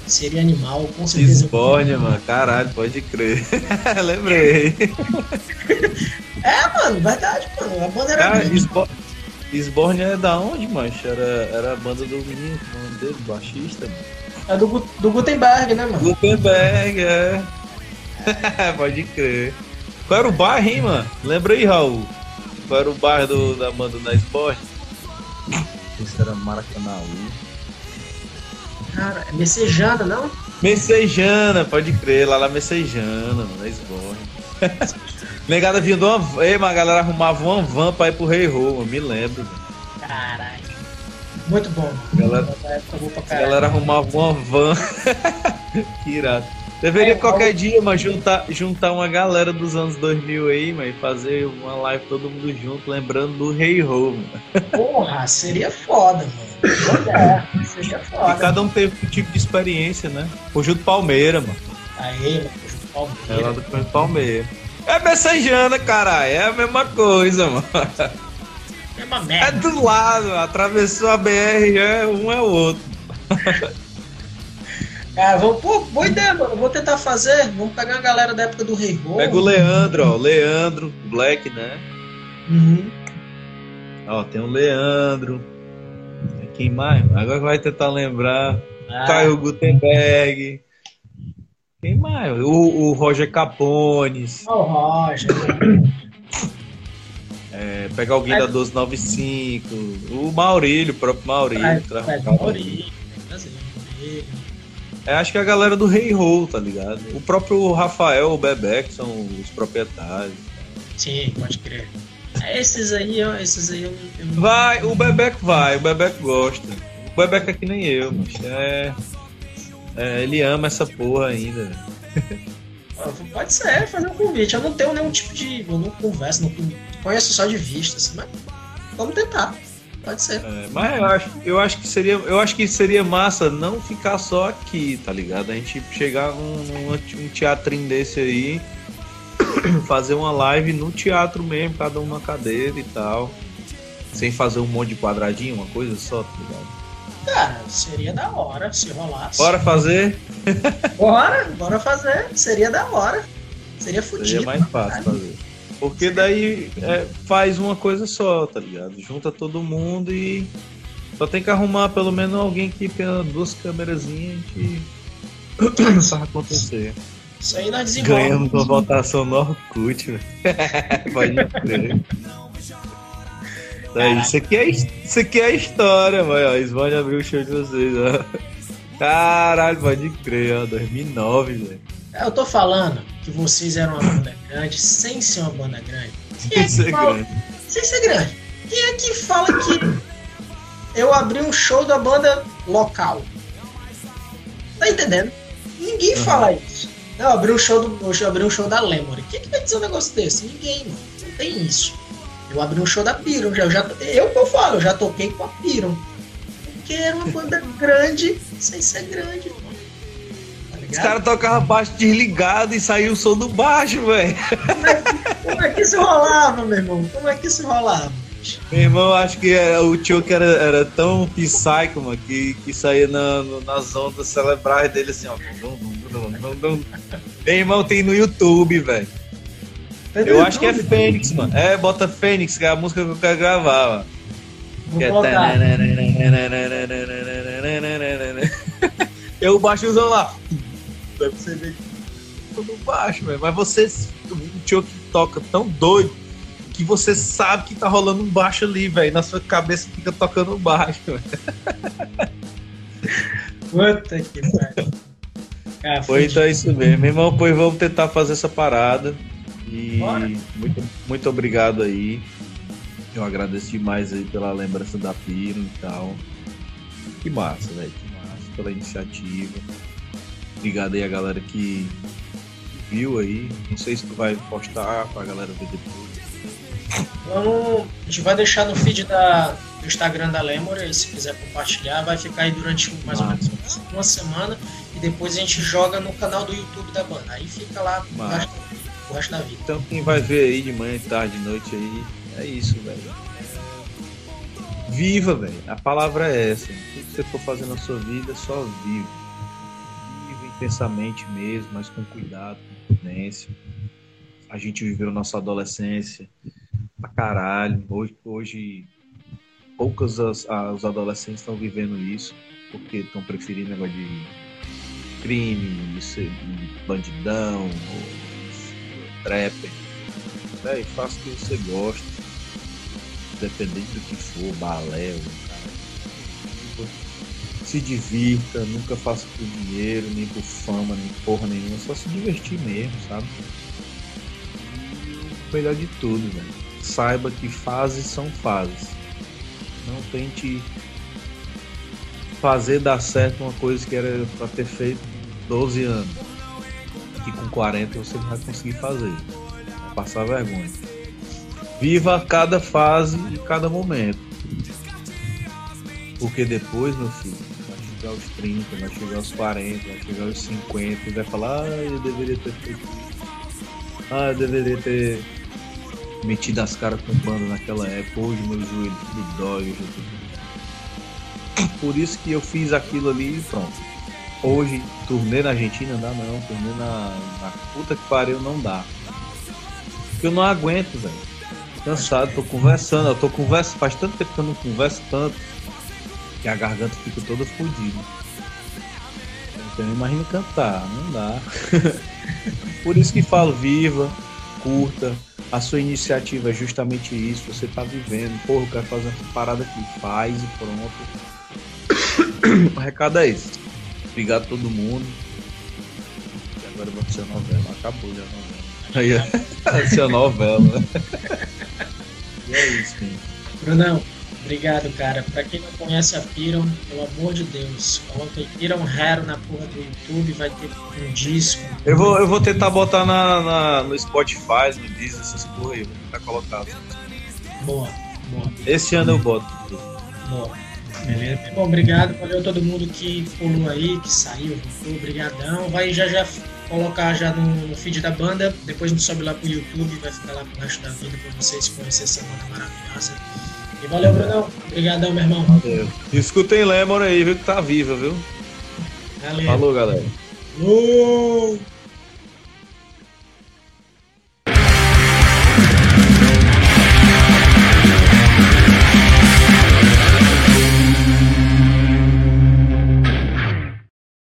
Seria animal, com certeza. Esbórnia, mano. Caralho, pode crer. Lembrei. É, mano, verdade, mano. A banda era Cara, Esbórnia é da onde, mancha? Era, era a banda do menino, o dele, baixista, mano. É do, do Gutenberg, né, mano? Gutenberg, é. pode crer. Qual era o bairro, hein, mano? Lembra aí, Raul? Qual era o bairro do- da banda da Esbórnia? Isso era Maracanãú. Cara, é Messejana, não? Messejana, pode crer, lá na Messejana, mano, na Esbórnia. Negada vinha de uma. Ei, mas a galera arrumava uma van pra ir pro Rei eu me lembro. Caralho. Muito bom. Galera- Da época boa pra A caralho. galera arrumava uma van. que irado. Deveria É, qualquer dia, mas juntar, juntar uma galera dos anos 2000 aí, mas fazer uma live todo mundo junto, lembrando do Rei Ho, mano. Porra, seria foda, mano. É, seria E foda. cada um teve um tipo de experiência, né? Conjunto Palmeira, mano. Aí, mano, É lá do Conjunto Palmeira. É Messejana, caralho. É a mesma coisa, mano. É uma É do lado, atravessou a BR, é um é o outro. Cara, vamos, pô, boa ideia, mano. Vou tentar fazer. Vamos pegar a galera da época do Rei Rô. Pega o Leandro, ó. Leandro, Black, né? Uhum. Ó, tem o Leandro. Quem mais? Agora vai tentar lembrar. Ah, Caio Gutenberg. Quem mais? O, o Roger Capones. o Roger. É, pegar alguém da 1295. O Maurílio, o próprio Maurílio. Maurílio, prazer, Maurílio. É, acho que a galera do Rei Roll, tá ligado? O próprio Rafael, o Bebé, que são os proprietários. Sim, pode crer. É, Esses aí, ó, esses aí eu, eu não. Vai, o Bebeco vai, o Bebeco gosta. O Bebeco é que nem eu, mas é, é, ele ama essa porra ainda. Pode ser, fazer um convite. Eu não tenho nenhum tipo de. Eu não converso, não conheço só de vista, assim, mas vamos tentar. Pode ser. É, mas eu acho, eu acho que seria, eu acho que seria massa não ficar só aqui, tá ligado? A gente chegar num, um teatrinho desse aí, fazer uma live no teatro mesmo, cada um numa cadeira e tal. Sem fazer um monte de quadradinho, uma coisa só, tá ligado? Cara, seria da hora se rolasse. Bora fazer? Bora, bora fazer. Seria da hora. Seria Seria fudido. mais fácil fazer. Porque daí é, faz uma coisa só, tá ligado? Junta todo mundo e só tem que arrumar pelo menos alguém que tenha duas câmerazinhas e faz acontecer. Isso aí nós desenvolvemos. Ganhamos uma votação no Orkut, velho. Pode crer. Daí, isso, aqui é, isso aqui é a história, mano. Svane abriu o show de vocês, ó. Caralho, pode crer, ó. 2009, velho. Eu tô falando que vocês eram uma banda grande sem ser uma banda grande. Quem é que é fala- grande. Sem ser grande. Quem é que fala que eu abri um show da banda local? Tá entendendo? Ninguém Uhum. fala isso. Eu abri um show do, eu abri um show da Lemory. Quem é que vai dizer um negócio desse? Ninguém, mano. Não tem isso. Eu abri um show da Piron. Já, eu, já, eu que eu falo, eu já toquei com a Piron. Porque era uma banda grande sem ser grande, mano. Os caras tocavam baixo desligado e saiu o som do baixo, velho. Como é que isso rolava, meu irmão? Como é que isso rolava? Meu irmão, acho que é, o Choke era, era tão psycho, mano, que, que saía na, no- nas ondas cerebrais dele assim, ó. Meu irmão, tem no YouTube, velho. Eu acho que é Fênix, mano. É, bota Fênix, que é a música que eu quero gravar, mano. Vou Que é. Eu baixozão lá. Deve ser meio tudo baixo, velho. Mas você, o Choke toca tão doido que você sabe que tá rolando um baixo ali, velho. Na sua cabeça fica tocando baixo, velho. Puta que pariu. Foi então é isso mesmo. Meu irmão, pois vamos tentar fazer essa parada. E Bora. muito, muito obrigado aí. Eu agradeço demais aí pela lembrança da Piro e tal. que massa, velho. Que massa pela iniciativa. Obrigado aí a galera que viu aí. Não sei se tu vai postar pra galera ver depois. Então, a gente vai deixar no feed da, do Instagram da Lemor, se quiser compartilhar, vai ficar aí durante mais ou menos uma semana e depois a gente joga no canal do YouTube da banda. Aí fica lá o resto, o resto da vida. Então quem vai ver aí de manhã, tarde, noite aí, é isso, velho. Viva, velho. A palavra é essa. Tudo que você for fazer na sua vida, só vive. Intensamente mesmo, mas com cuidado, com prudência. A gente viveu nossa adolescência pra caralho. Hoje, hoje poucos as, os adolescentes estão vivendo isso, porque estão preferindo negócio de crime, bandidão, trapper. É, faça o que você gosta, dependente do que for, balé, se divirta, nunca faça por dinheiro, nem por fama, nem porra nenhuma, só se divertir mesmo, sabe? o melhor de tudo, velho. Saiba que fases são fases. Não tente fazer dar certo uma coisa que era para ter feito 12 anos. Que com 40 você não vai conseguir fazer. Vai passar vergonha. Viva cada fase e cada momento. Porque depois, meu filho, chegar aos 30, vai chegar aos 40, vai chegar aos 50 e vai falar, ah, eu deveria ter feito. Ah, eu deveria ter metido as caras com banda naquela época. Hoje meu joelho me dói. Hoje tô... Por isso que eu fiz aquilo ali e pronto. Hoje, turnê na Argentina dá não, turnê na, na puta que pariu não dá. Porque eu não aguento, velho cansado, tô conversando, eu tô conversando, faz tanto tempo que eu não converso tanto que a garganta fica toda fodida. Então imagina cantar, não dá. Por isso que falo, viva, curta. A sua iniciativa é justamente isso, você tá vivendo. Porra, eu quero fazer uma parada aqui, faz e pronto. o recado é esse. Obrigado a todo mundo. E agora vai ser a novela. Acabou já a novela. Aí, vai ser a novela. E é isso, cara. Brunão, obrigado, cara. Pra quem não conhece a Piron, pelo amor de Deus, coloca aí Piron Hero na porra do YouTube, vai ter um disco. Eu vou, eu vou tentar botar na, na no Spotify, no Disney, essas porra aí, vou tentar colocar. Boa, boa. Esse ano eu boto. Boa. Beleza. Bom, obrigado. Valeu todo mundo que pulou aí, que saiu, voltou. Obrigadão. Vai já já colocar já no, no, feed da banda, depois a gente sobe lá pro YouTube, vai ficar lá pro resto da vida pra vocês conhecerem essa banda maravilhosa. E valeu, Brunão. Obrigadão, meu irmão. Valeu. Escutem Lemon aí, viu, que tá viva, viu? Valeu. Falou, galera.